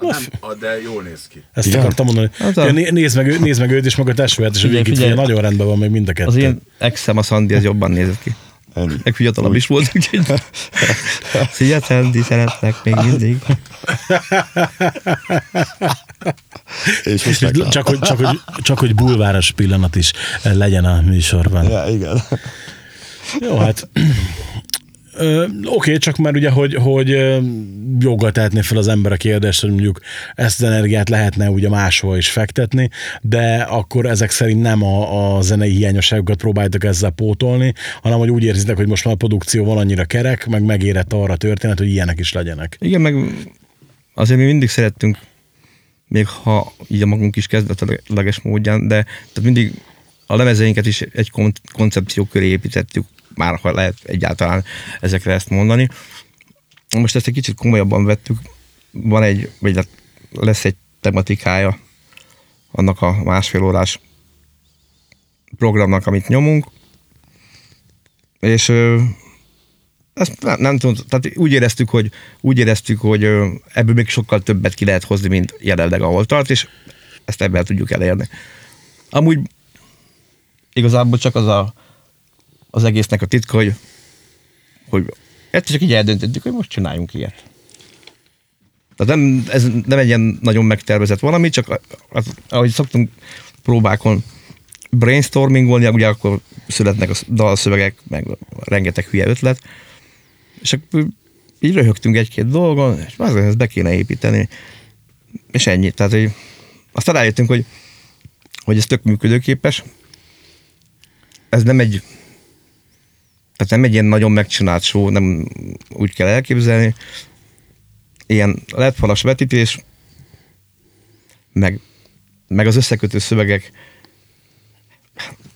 Nem, de jól néz ki. ezt Igen? akartam mondani. Hát a- Ja, né- nézd, meg, nézd meg őt is, meg a testvért, és a végig figyelj. nagyon rendben van még mind a kettő. az én exem a Sandy, az jobban nézett ki. Ennyi. Meg fiatalabb is volt, úgyhogy... (laughs) Szia, Sandy, szeretlek még mindig. (laughs) És most Csak, hogy, csak, hogy, csak, hogy bulváros pillanat is legyen a műsorban. Ja, igen. Jó, hát Ö, Oké, csak mert ugye, hogy, hogy joggal tehetné fel az ember a kérdést, hogy mondjuk ezt az energiát lehetne ugye máshol is fektetni, de akkor ezek szerint nem a, a zenei hiányosságokat próbáltak ezzel pótolni, hanem hogy úgy érzitek, hogy most már a produkció van annyira kerek, meg megérett arra a történet, hogy ilyenek is legyenek. Igen, meg azért mi mindig szerettünk, még ha így a magunk is kezdetleges módján, de tehát mindig a lemezeinket is egy kon- koncepció köré építettük, már ha lehet egyáltalán ezekre ezt mondani. Most ezt egy kicsit komolyabban vettük, van egy, vagy hát lesz egy tematikája annak a másfél órás programnak, amit nyomunk, és ezt nem, nem tudom, tehát úgy éreztük, hogy, úgy éreztük, hogy ebből még sokkal többet ki lehet hozni, mint jelenleg ahol tart, és ezt ebben tudjuk elérni. Amúgy igazából csak az a, az egésznek a titka, hogy, hogy egyszer csak így eldöntöttük, hogy most csináljunk ilyet. Tehát nem, ez nem egy ilyen nagyon megtervezett valami, csak az, ahogy szoktunk próbákon brainstormingolni, ugye akkor születnek a dalszövegek, meg rengeteg hülye ötlet, és akkor így röhögtünk egy-két dolgon, és azért ezt be kéne építeni, és ennyi. Tehát, hogy aztán rájöttünk, hogy, hogy ez tök működőképes. Ez nem egy tehát nem egy ilyen nagyon megcsinált show, nem úgy kell elképzelni. Ilyen letfalas vetítés, meg, meg az összekötő szövegek,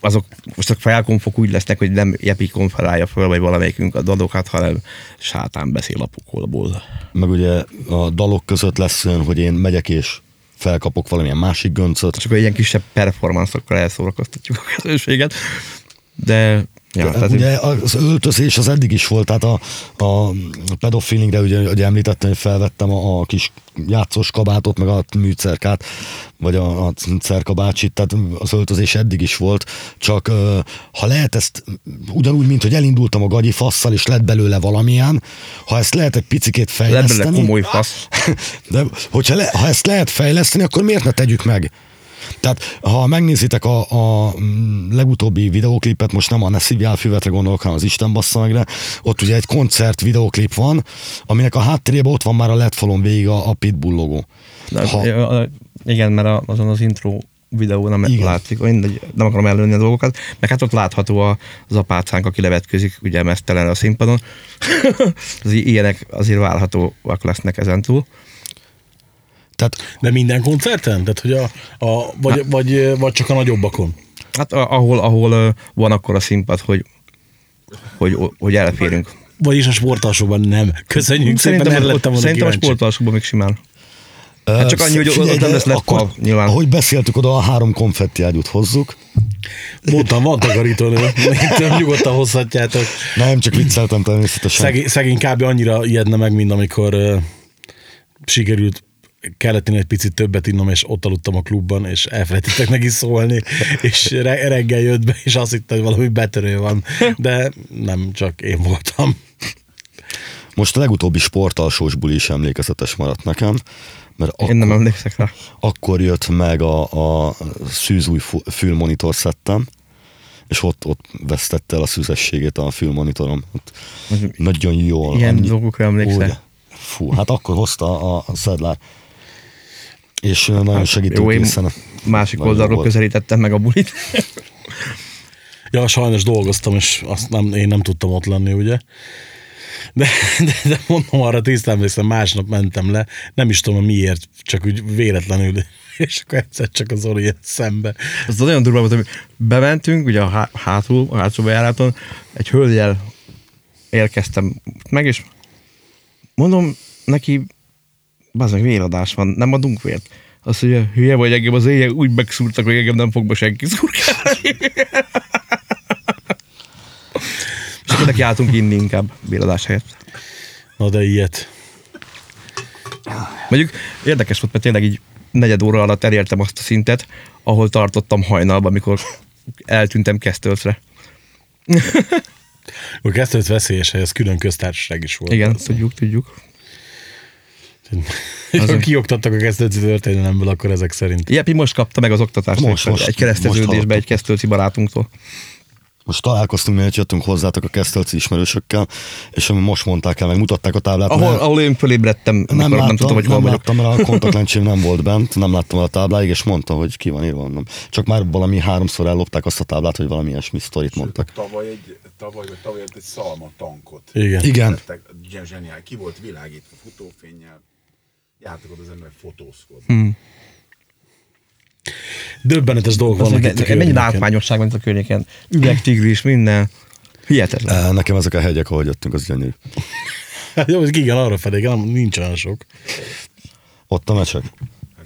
azok most a felkonfok úgy lesznek, hogy nem Jepi konferálja föl, vagy valamelyikünk a dadokat, hanem sátán beszél a pokolból. Meg ugye a dalok között lesz olyan, hogy én megyek és felkapok valamilyen másik göncöt. Csak ilyen kisebb performanszokkal elszórakoztatjuk a közönséget. De ja, Tehát ugye az öltözés az eddig is volt, tehát a, a pedofilingre ugye, ugye említettem, hogy felvettem a, a kis játszós kabátot, meg a műcerkát, vagy a, a cerkabácsit, tehát az öltözés eddig is volt, csak ha lehet ezt ugyanúgy, mint hogy elindultam a gagyi fasszal, és lett belőle valamilyen, ha ezt lehet egy picikét lett belőle fejleszteni, komoly fasz. (laughs) de hogyha le, ha ezt lehet fejleszteni, akkor miért ne tegyük meg? Tehát, ha megnézitek a, a mm, legutóbbi videóklipet, most nem a Ne szívjál füvetre gondolok, hanem az Isten bassza megre, ott ugye egy koncert videóklip van, aminek a háttérében ott van már a LED falon végig a, a Pitbull logó. De, Ha-. Igen, mert a- azon az intro videó nem Igen. Látszik, mindegy, nem akarom előni a dolgokat, meg hát ott látható az apácánk, aki levetközik, ugye mesztelen a színpadon. (laughs) az ilyenek azért válhatóak lesznek ezentúl. Tehát De minden koncerten? Tehát, hogy a, a, vagy, vagy, vagy csak a nagyobbakon? Hát a- ahol, ahol van akkor a színpad, hogy, hogy, hogy elférünk. Vagyis a sportalsóban nem. Köszönjük szépen, erre lettem volna szerintem a kíváncsi. sportalsóban még simán. ö, csak annyi, hogy figyelj, ott nem lesz LED akkor, nyilván. Ahogy beszéltük, oda a három konfetti ágyút hozzuk. Mondtam, van takarítónő. (laughs) Nyugodtan hozhatjátok. Nem, csak vicceltem természetesen. Szegény, szegény kb. annyira ijedne meg, mint amikor uh, sikerült kellett én egy picit többet innom, és ott aludtam a klubban, és elfelejtettek neki szólni, és re- reggel jött be, és azt hitte, hogy valami betörő van. De nem, csak én voltam. Most a legutóbbi sportalsós buli is emlékezetes maradt nekem, mert Én akkor, nem emlékszek rá. akkor jött meg a, a szűzúj fülmonitor szettem, és ott, ott vesztette el a szűzességét a fülmonitorom. Ott nagyon jól. Ilyen dolgokra emlékszel? Úgy, fú, hát akkor hozta a, a szedlár. És nagyon Hát, Jó, én készen. másik Nagyon oldalról volt. közelítettem meg a bulit. Ja, sajnos dolgoztam, és azt nem, én nem tudtam ott lenni, ugye. De, de, de mondom, arra tisztán emlékszem, másnap mentem le, nem is tudom miért, csak úgy véletlenül, és akkor egyszer csak az Zoli szembe. Az nagyon durva volt, hogy bementünk, ugye a há- hátul, a hátsó bejáraton, egy hölgyel érkeztem meg, és mondom neki, bazeg véradás van, nem adunk vért. Azt mondja, hülye vagy engem az éjjel úgy megszúrtak, hogy engem nem fog be senki szurkálni. és akkor neki álltunk inni inkább véradás helyett. Na de ilyet. Mondjuk érdekes volt, mert tényleg így negyed óra alatt elértem azt a szintet, ahol tartottam hajnalban, amikor eltűntem Kesztöltre. Akkor kezdődött veszélyes, ez külön köztársaság is volt. Igen, tudjuk, tudjuk. Ha kioktattak a kezdődő történelemből, akkor ezek szerint. Jepi most kapta meg az oktatást Most, most, egy kereszteződésbe egy kesztölci barátunktól. Most találkoztunk, mielőtt jöttünk hozzátok a kesztelci ismerősökkel, és ami most mondták el, meg mutatták a táblát. Ahol, mert- ahol én fölébredtem, nem, nem, nem, láttam, nem tudtam, hogy hol nem vagyok. láttam, mert a (laughs) kontaktlencsém nem volt bent, nem láttam a tábláig, és mondta, hogy ki van írva onnan. Csak már valami háromszor ellopták azt a táblát, hogy valami ilyesmi sztorit mondtak. Tavaly egy, tavaly vagy tavaly egy szalma tankot. Igen. Igen. Zseniál. Ki volt világítva futófénnyel. Jártak oda az emberek fotózkodni. Hmm. Döbbenetes dolgok Az, vannak itt a mennyi látványosság van itt a környéken. Üvegtigris, minden. Hihetetlen. Nekem ezek a hegyek, ahogy jöttünk, az gyönyörű. Hát (laughs) Jó, hogy igen, arra felé, nem, nincs olyan sok. Ott a mecsek.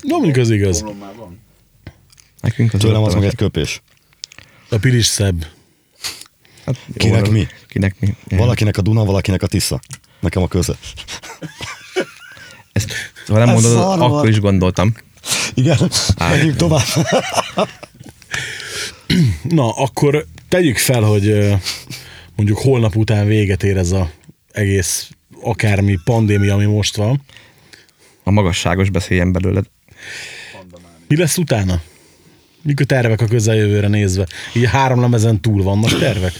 Na, mondjuk az igaz. Komlón már van. Nekünk az Tőlem az meg egy köpés. A piris szebb. Hát, jó, Kinek van. mi? Kinek mi? Valakinek a Duna, valakinek a Tisza. Nekem a köze. Ezt, ha nem Ez mondod, szar volt. akkor is gondoltam. Igen, menjünk tovább. Na, akkor tegyük fel, hogy mondjuk holnap után véget ér ez a egész akármi pandémia, ami most van. A magasságos beszéljen belőled. Mi lesz utána? Mik a tervek a közeljövőre nézve? Így három lemezen túl vannak tervek?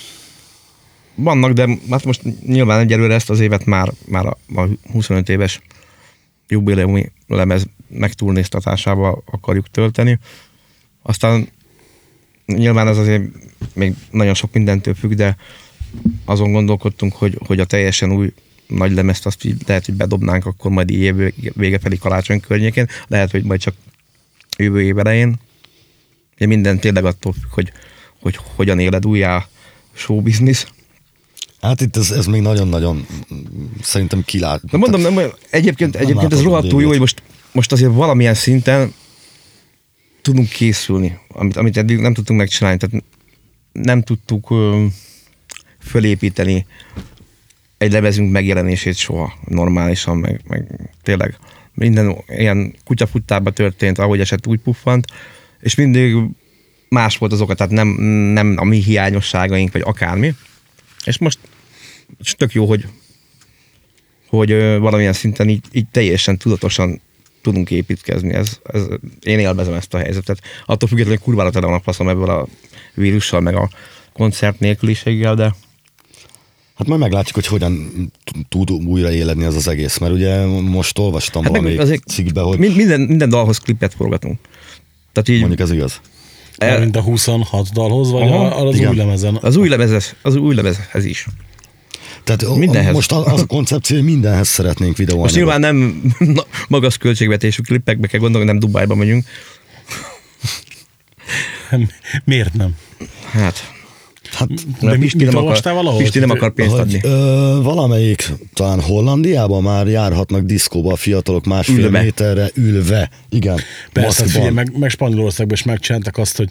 Vannak, de hát most nyilván egyelőre ezt az évet már, már a, a 25 éves jubileumi lemez megtúlnéztatásába akarjuk tölteni. Aztán nyilván ez azért még nagyon sok mindentől függ, de azon gondolkodtunk, hogy, hogy a teljesen új nagy lemezt azt így lehet, hogy bedobnánk akkor majd így év vége felé karácsony környékén, lehet, hogy majd csak jövő év elején. Minden tényleg attól függ, hogy, hogy hogyan éled újjá show. Hát itt ez, ez még nagyon-nagyon szerintem kilát. De mondom, nem, egyébként, Nem egyébként ez rohadtul jó, hogy most, most azért valamilyen szinten tudunk készülni, amit, amit eddig nem tudtunk megcsinálni. Tehát nem tudtuk ö, fölépíteni egy lemezünk megjelenését soha normálisan, meg, meg tényleg minden ilyen kutyafuttába történt, ahogy esett úgy puffant, és mindig más volt az oka, tehát nem, nem a mi hiányosságaink, vagy akármi. És most és tök jó, hogy, hogy valamilyen szinten így, így teljesen tudatosan tudunk építkezni. Ez, ez, én élvezem ezt a helyzetet. Attól függetlenül, hogy kurvára tele van a faszom ebből a vírussal, meg a koncert nélküliséggel, de Hát majd meglátjuk, hogy hogyan tud újra éledni ez az egész, mert ugye most olvastam hát valami cikkbe, hogy min- minden, minden dalhoz klipet forgatunk. Tehát így mondjuk ez igaz. El- Mint a 26 dalhoz, vagy Aha, a, az igen. új lemezen? az új lemezhez, az új lemezhez is. Tehát Mindenhez. most a- az a koncepció, hogy mindenhez szeretnénk videóanyagot. Most nyilván nem (laughs) na, magas költségvetésű klippekbe kell gondolni, nem Dubájba megyünk. Miért nem? Hát, Hát, De Pisti mit nem akar, valahol? Pisti nem akar pénzt adni. ö, valamelyik, talán Hollandiában már járhatnak diszkóba a fiatalok másfél Ülve. méterre ülve. Igen. Persze, maszkban. figyelj, meg, meg Spanyolországban is megcsináltak azt, hogy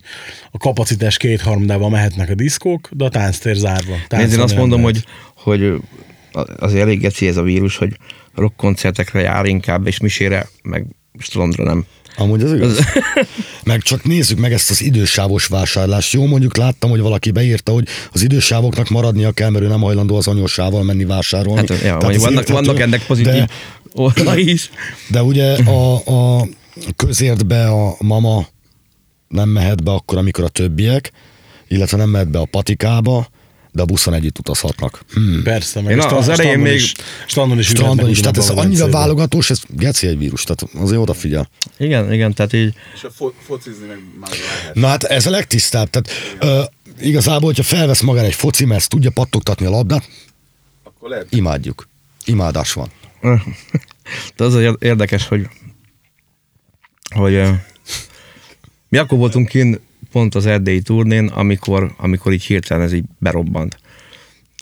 a kapacitás kétharmadával mehetnek a diszkók, de a tánctér zárva. Nézd, én azt mondom, lehet. hogy, hogy azért elég geci ez a vírus, hogy rockkoncertekre jár inkább, és misére, meg strandra nem. Amúgy az igaz. (laughs) meg csak nézzük meg ezt az idősávos vásárlást. Jó, mondjuk láttam, hogy valaki beírta, hogy az idősávoknak maradnia kell, mert ő nem hajlandó az anyósával menni vásárolni. Hát, ja, Tehát vannak, érthető, vannak ennek pozitív De, oldalai is. de ugye a, a közértbe a mama nem mehet be akkor, amikor a többiek, illetve nem mehet be a patikába, de a buszon együtt utazhatnak. Hm. Persze, meg Én a az elején még- is, strandon is, Strandon is, tehát ez annyira válogatós, ez geci egy vírus, tehát azért odafigyel. Igen, igen, tehát így És a fo- focizni meg már lehet. Na hát ez a legtisztább, tehát ö, igazából, hogyha felvesz magára egy foci, mert tudja pattogtatni a labdát, Akkor lehet, Imádjuk. Imádás van. De az érdekes, hogy, hogy mi akkor voltunk kint pont az erdélyi turnén, amikor, amikor így hirtelen ez így berobbant.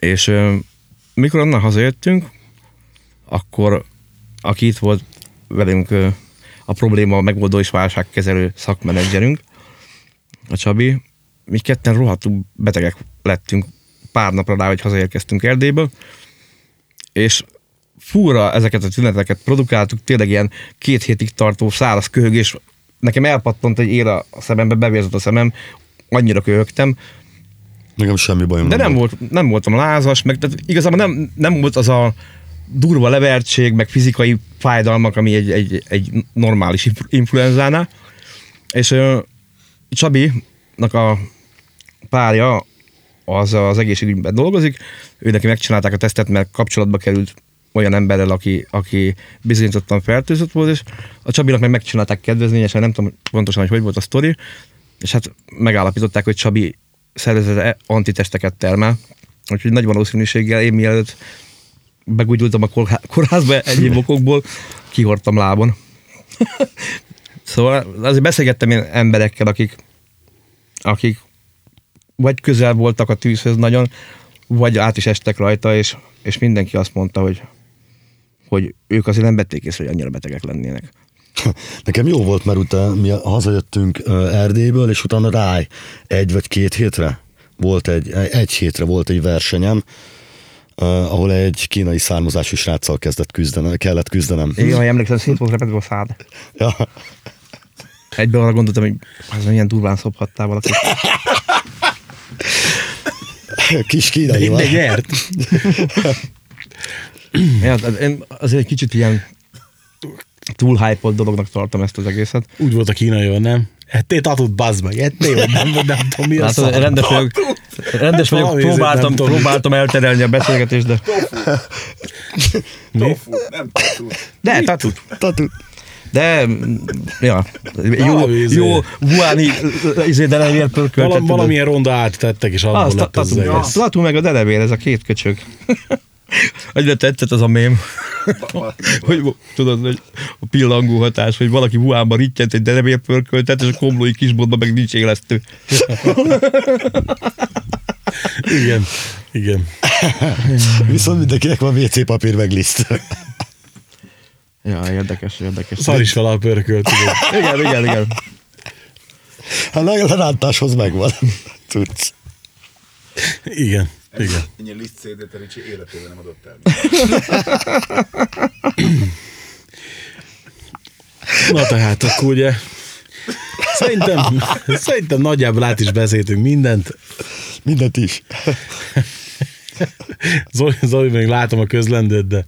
És mikor onnan hazajöttünk, akkor aki itt volt velünk a probléma megoldó és válságkezelő szakmenedzserünk, a Csabi, mi ketten rohadtul betegek lettünk pár napra rá, hogy hazaérkeztünk Erdélyből, és fúra ezeket a tüneteket produkáltuk, tényleg ilyen két hétig tartó száraz köhögés, nekem elpattant egy ér a szemembe, bevérzett a szemem, annyira köhögtem, Nekem semmi bajom de nem, volt, nem voltam lázas, meg tehát igazából nem, nem volt az a durva levertség, meg fizikai fájdalmak, ami egy, egy, egy normális influ- influenzánál. És ö, Csabinak a párja az az egészségügyben dolgozik, ő neki megcsinálták a tesztet, mert kapcsolatba került olyan emberrel, aki, aki bizonyítottan fertőzött volt, és a Csabinak meg megcsinálták kedvezményesen, nem tudom pontosan, hogy hogy volt a sztori, és hát megállapították, hogy Csabi szervezete antitesteket termel, úgyhogy nagy valószínűséggel én mielőtt begúgyultam a kórhá- kórházba egyéb (laughs) okokból, kihordtam lábon. (laughs) szóval azért beszélgettem én emberekkel, akik, akik vagy közel voltak a tűzhöz nagyon, vagy át is estek rajta, és, és mindenki azt mondta, hogy, hogy ők azért nem vették észre, hogy annyira betegek lennének. (laughs) Nekem jó volt, mert utána mi hazajöttünk Erdélyből, és utána rá egy vagy két hétre volt egy, egy hétre volt egy versenyem, uh, ahol egy kínai származású sráccal kezdett küzdenem, kellett küzdenem. Igen, ha emlékszem, szét volt repedve a szád. (laughs) Ja, Egyben arra gondoltam, hogy az milyen durván szophattál valakit. kis kínai De nyert. (laughs) Ja, én azért egy kicsit ilyen túl hype dolognak tartom ezt az egészet. Úgy volt a kínaival, nem? Ettél tatut, bazd meg. Ettél, vagy nem, vagy nem tudom, mi a Látod, szar. rendes vagyok, rendes vagyok ezért próbáltam, nem próbáltam elterelni a beszélgetést, de... tofu, nem tofu. De, tatu. Tatu. De, ja, jó, izé. jó, vuáni, izé delevér pörköltet. Valamilyen ronda áttettek, és abból lett az egész. tatu meg a delevér, ez a két köcsög. Egyre tetszett az a mém, hogy tudod, hogy a pillangó hatás, hogy valaki vuánban rittyent egy delevér pörköltet, és a komlói kisboltban meg nincs élesztő. Igen, igen. Viszont mindenkinek van WC papír meg liszt. Ja, érdekes, érdekes. Szar is fel a pörkölt. Igen, igen, igen. A lerántáshoz megvan. Tudsz. Igen, igen. (laughs) Ennyi liszt CD-t a Ricsi életében nem adott el. Na tehát akkor ugye szerintem, (laughs) szerintem nagyjából át is beszéltünk mindent. Mindent is. Zoli, Zoli még látom a közlendőt, de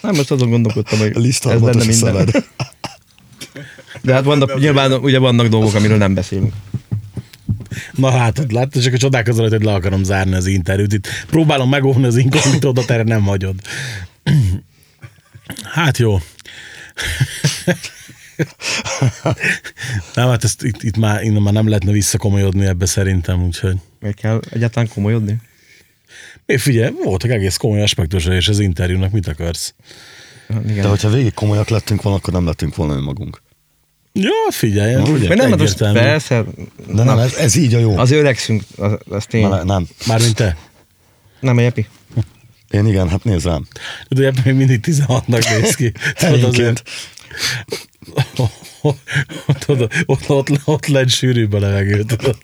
Nem, most azon gondolkodtam, hogy A liszt ez lenne minden. szemed. De hát vannak, nyilván ugye vannak dolgok, amiről nem beszélünk. Na látod, látod, csak a csodálkozol, hogy le akarom zárni az interjút. Itt próbálom megóvni az inkognitódat, erre nem hagyod. Hát jó. Nem, hát ezt itt, itt már, innen már nem lehetne visszakomolyodni ebbe szerintem, úgyhogy. Miért kell egyáltalán komolyodni? É, figyelj, voltak egész komoly aspektusai és az interjúnak, mit akarsz? Hát Igen. De hogyha végig komolyak lettünk volna, akkor nem lettünk volna önmagunk. Ja, figyelj, Na, ugye? Mert nem, most persze, De nem, ez, ez így a jó. az öregszünk, az, az tény. Na, nem. Mármint te. Nem, a Jepi. Én igen, hát nézd rám. De ebben még mindig 16-nak néz ki. (laughs) Tudod, Helyénként. (laughs) Tudod, ott, ott, ott lett sűrűbb a levegő, tudod.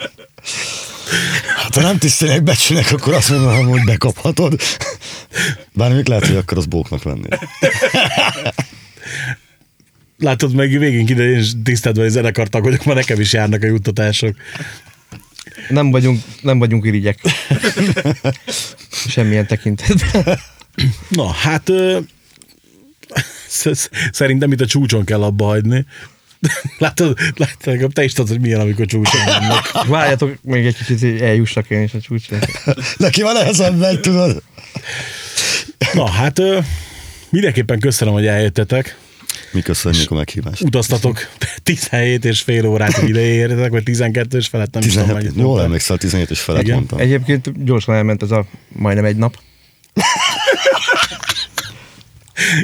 Hát ha nem tisztelek becsülnek, akkor azt mondom, hogy bekaphatod. Bár még lehet, hogy akkor az bóknak lenni. (laughs) Látod, meg végén ide én is tisztelt vagy zenekartag vagyok, mert nekem is járnak a juttatások. Nem vagyunk, nem vagyunk irigyek. (laughs) Semmilyen tekintetben. Na, hát ö, sz- szerintem itt a csúcson kell abba hagyni. (laughs) Látod, látod, te is tudod, hogy milyen, amikor csúcson vannak. Várjatok még egy kicsit, hogy eljussak én is a csúcsra. (laughs) Neki van nehezebb megy, tudod? Na, hát ö, mindenképpen köszönöm, hogy eljöttetek. Mi köszönjük a meghívást. Utaztatok 17 és fél órát, ide érjetek, vagy 12 és felett, nem is tudom, 17, jól emlékszel, 17 és felett Igen. mondtam. Egyébként gyorsan elment ez a majdnem egy nap.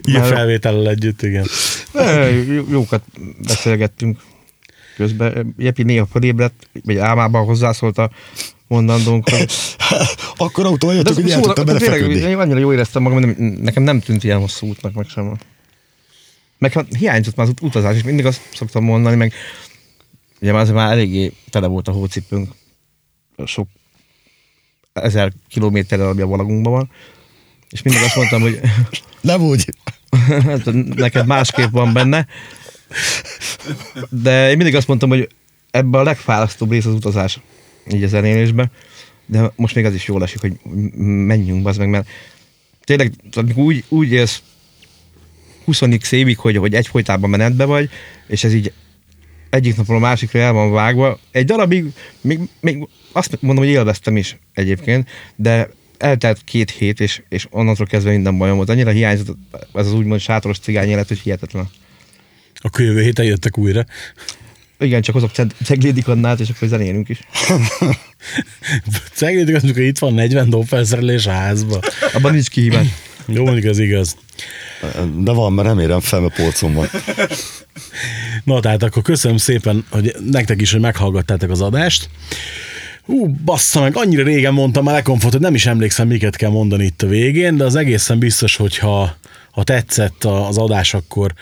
Ilyen Már- felvétellel együtt, igen. E, jó- Jókat beszélgettünk közben. Jepi néha felébredt, vagy álmában hozzászólt a mondandónk, hogy Akkor autóval jöttök, hogy el tudtam belefeküdni. én annyira jól éreztem magam, hogy nem, nekem nem tűnt ilyen hosszú útnak, meg sem. Meg hát hiányzott már az ut- utazás, és mindig azt szoktam mondani, meg ugye már azért már eléggé tele volt a hócipőnk, sok ezer kilométerrel, ami a valagunkban van, és mindig azt mondtam, hogy (laughs) Nem úgy. (laughs) hát neked másképp van benne, de én mindig azt mondtam, hogy ebben a legfárasztóbb rész az utazás, így a zenélésben, de most még az is jól esik, hogy menjünk, az meg, mert tényleg úgy, úgy élsz 20 évig, hogy, hogy egyfolytában menetbe vagy, és ez így egyik napról a másikra el van vágva. Egy darabig, még, még azt mondom, hogy élveztem is egyébként, de eltelt két hét, és, és onnantól kezdve minden bajom volt. Annyira hiányzott ez az úgymond sátoros cigány élet, hogy hihetetlen. Akkor jövő héten jöttek újra. Igen, csak hozok ceg- ceglédik annát, és akkor zenélünk is. (laughs) Azt, amikor itt van 40 dobfelszerelés a házba. Abban nincs kihívás. Jó, mondjuk az igaz. De van, mert remélem fel, mert polcon van. Na, tehát akkor köszönöm szépen, hogy nektek is, hogy meghallgattátok az adást. Hú, bassza meg, annyira régen mondtam már lekomfort, hogy nem is emlékszem, miket kell mondani itt a végén, de az egészen biztos, hogy ha, tetszett a- az adás, akkor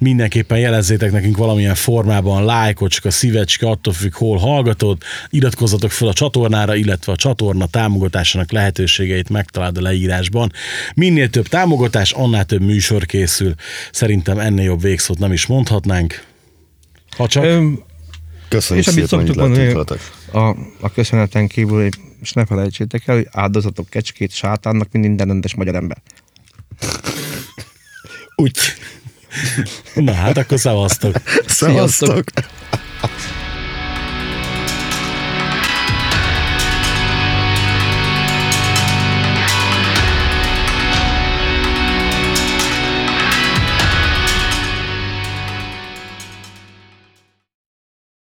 mindenképpen jelezzétek nekünk valamilyen formában, lájkocska, szívecske, attól függ, hol hallgatod, iratkozzatok fel a csatornára, illetve a csatorna támogatásának lehetőségeit megtalálod a leírásban. Minél több támogatás, annál több műsor készül. Szerintem ennél jobb végszót nem is mondhatnánk. Ha csak... Öm, Köszönjük és amit szépen, lehetünk mondani, a, a köszöneten kívül, és ne felejtsétek el, hogy áldozatok kecskét sátánnak, mint minden rendes magyar ember. Úgy. Na hát akkor szevasztok! Szevasztok! Sziasztok. (laughs)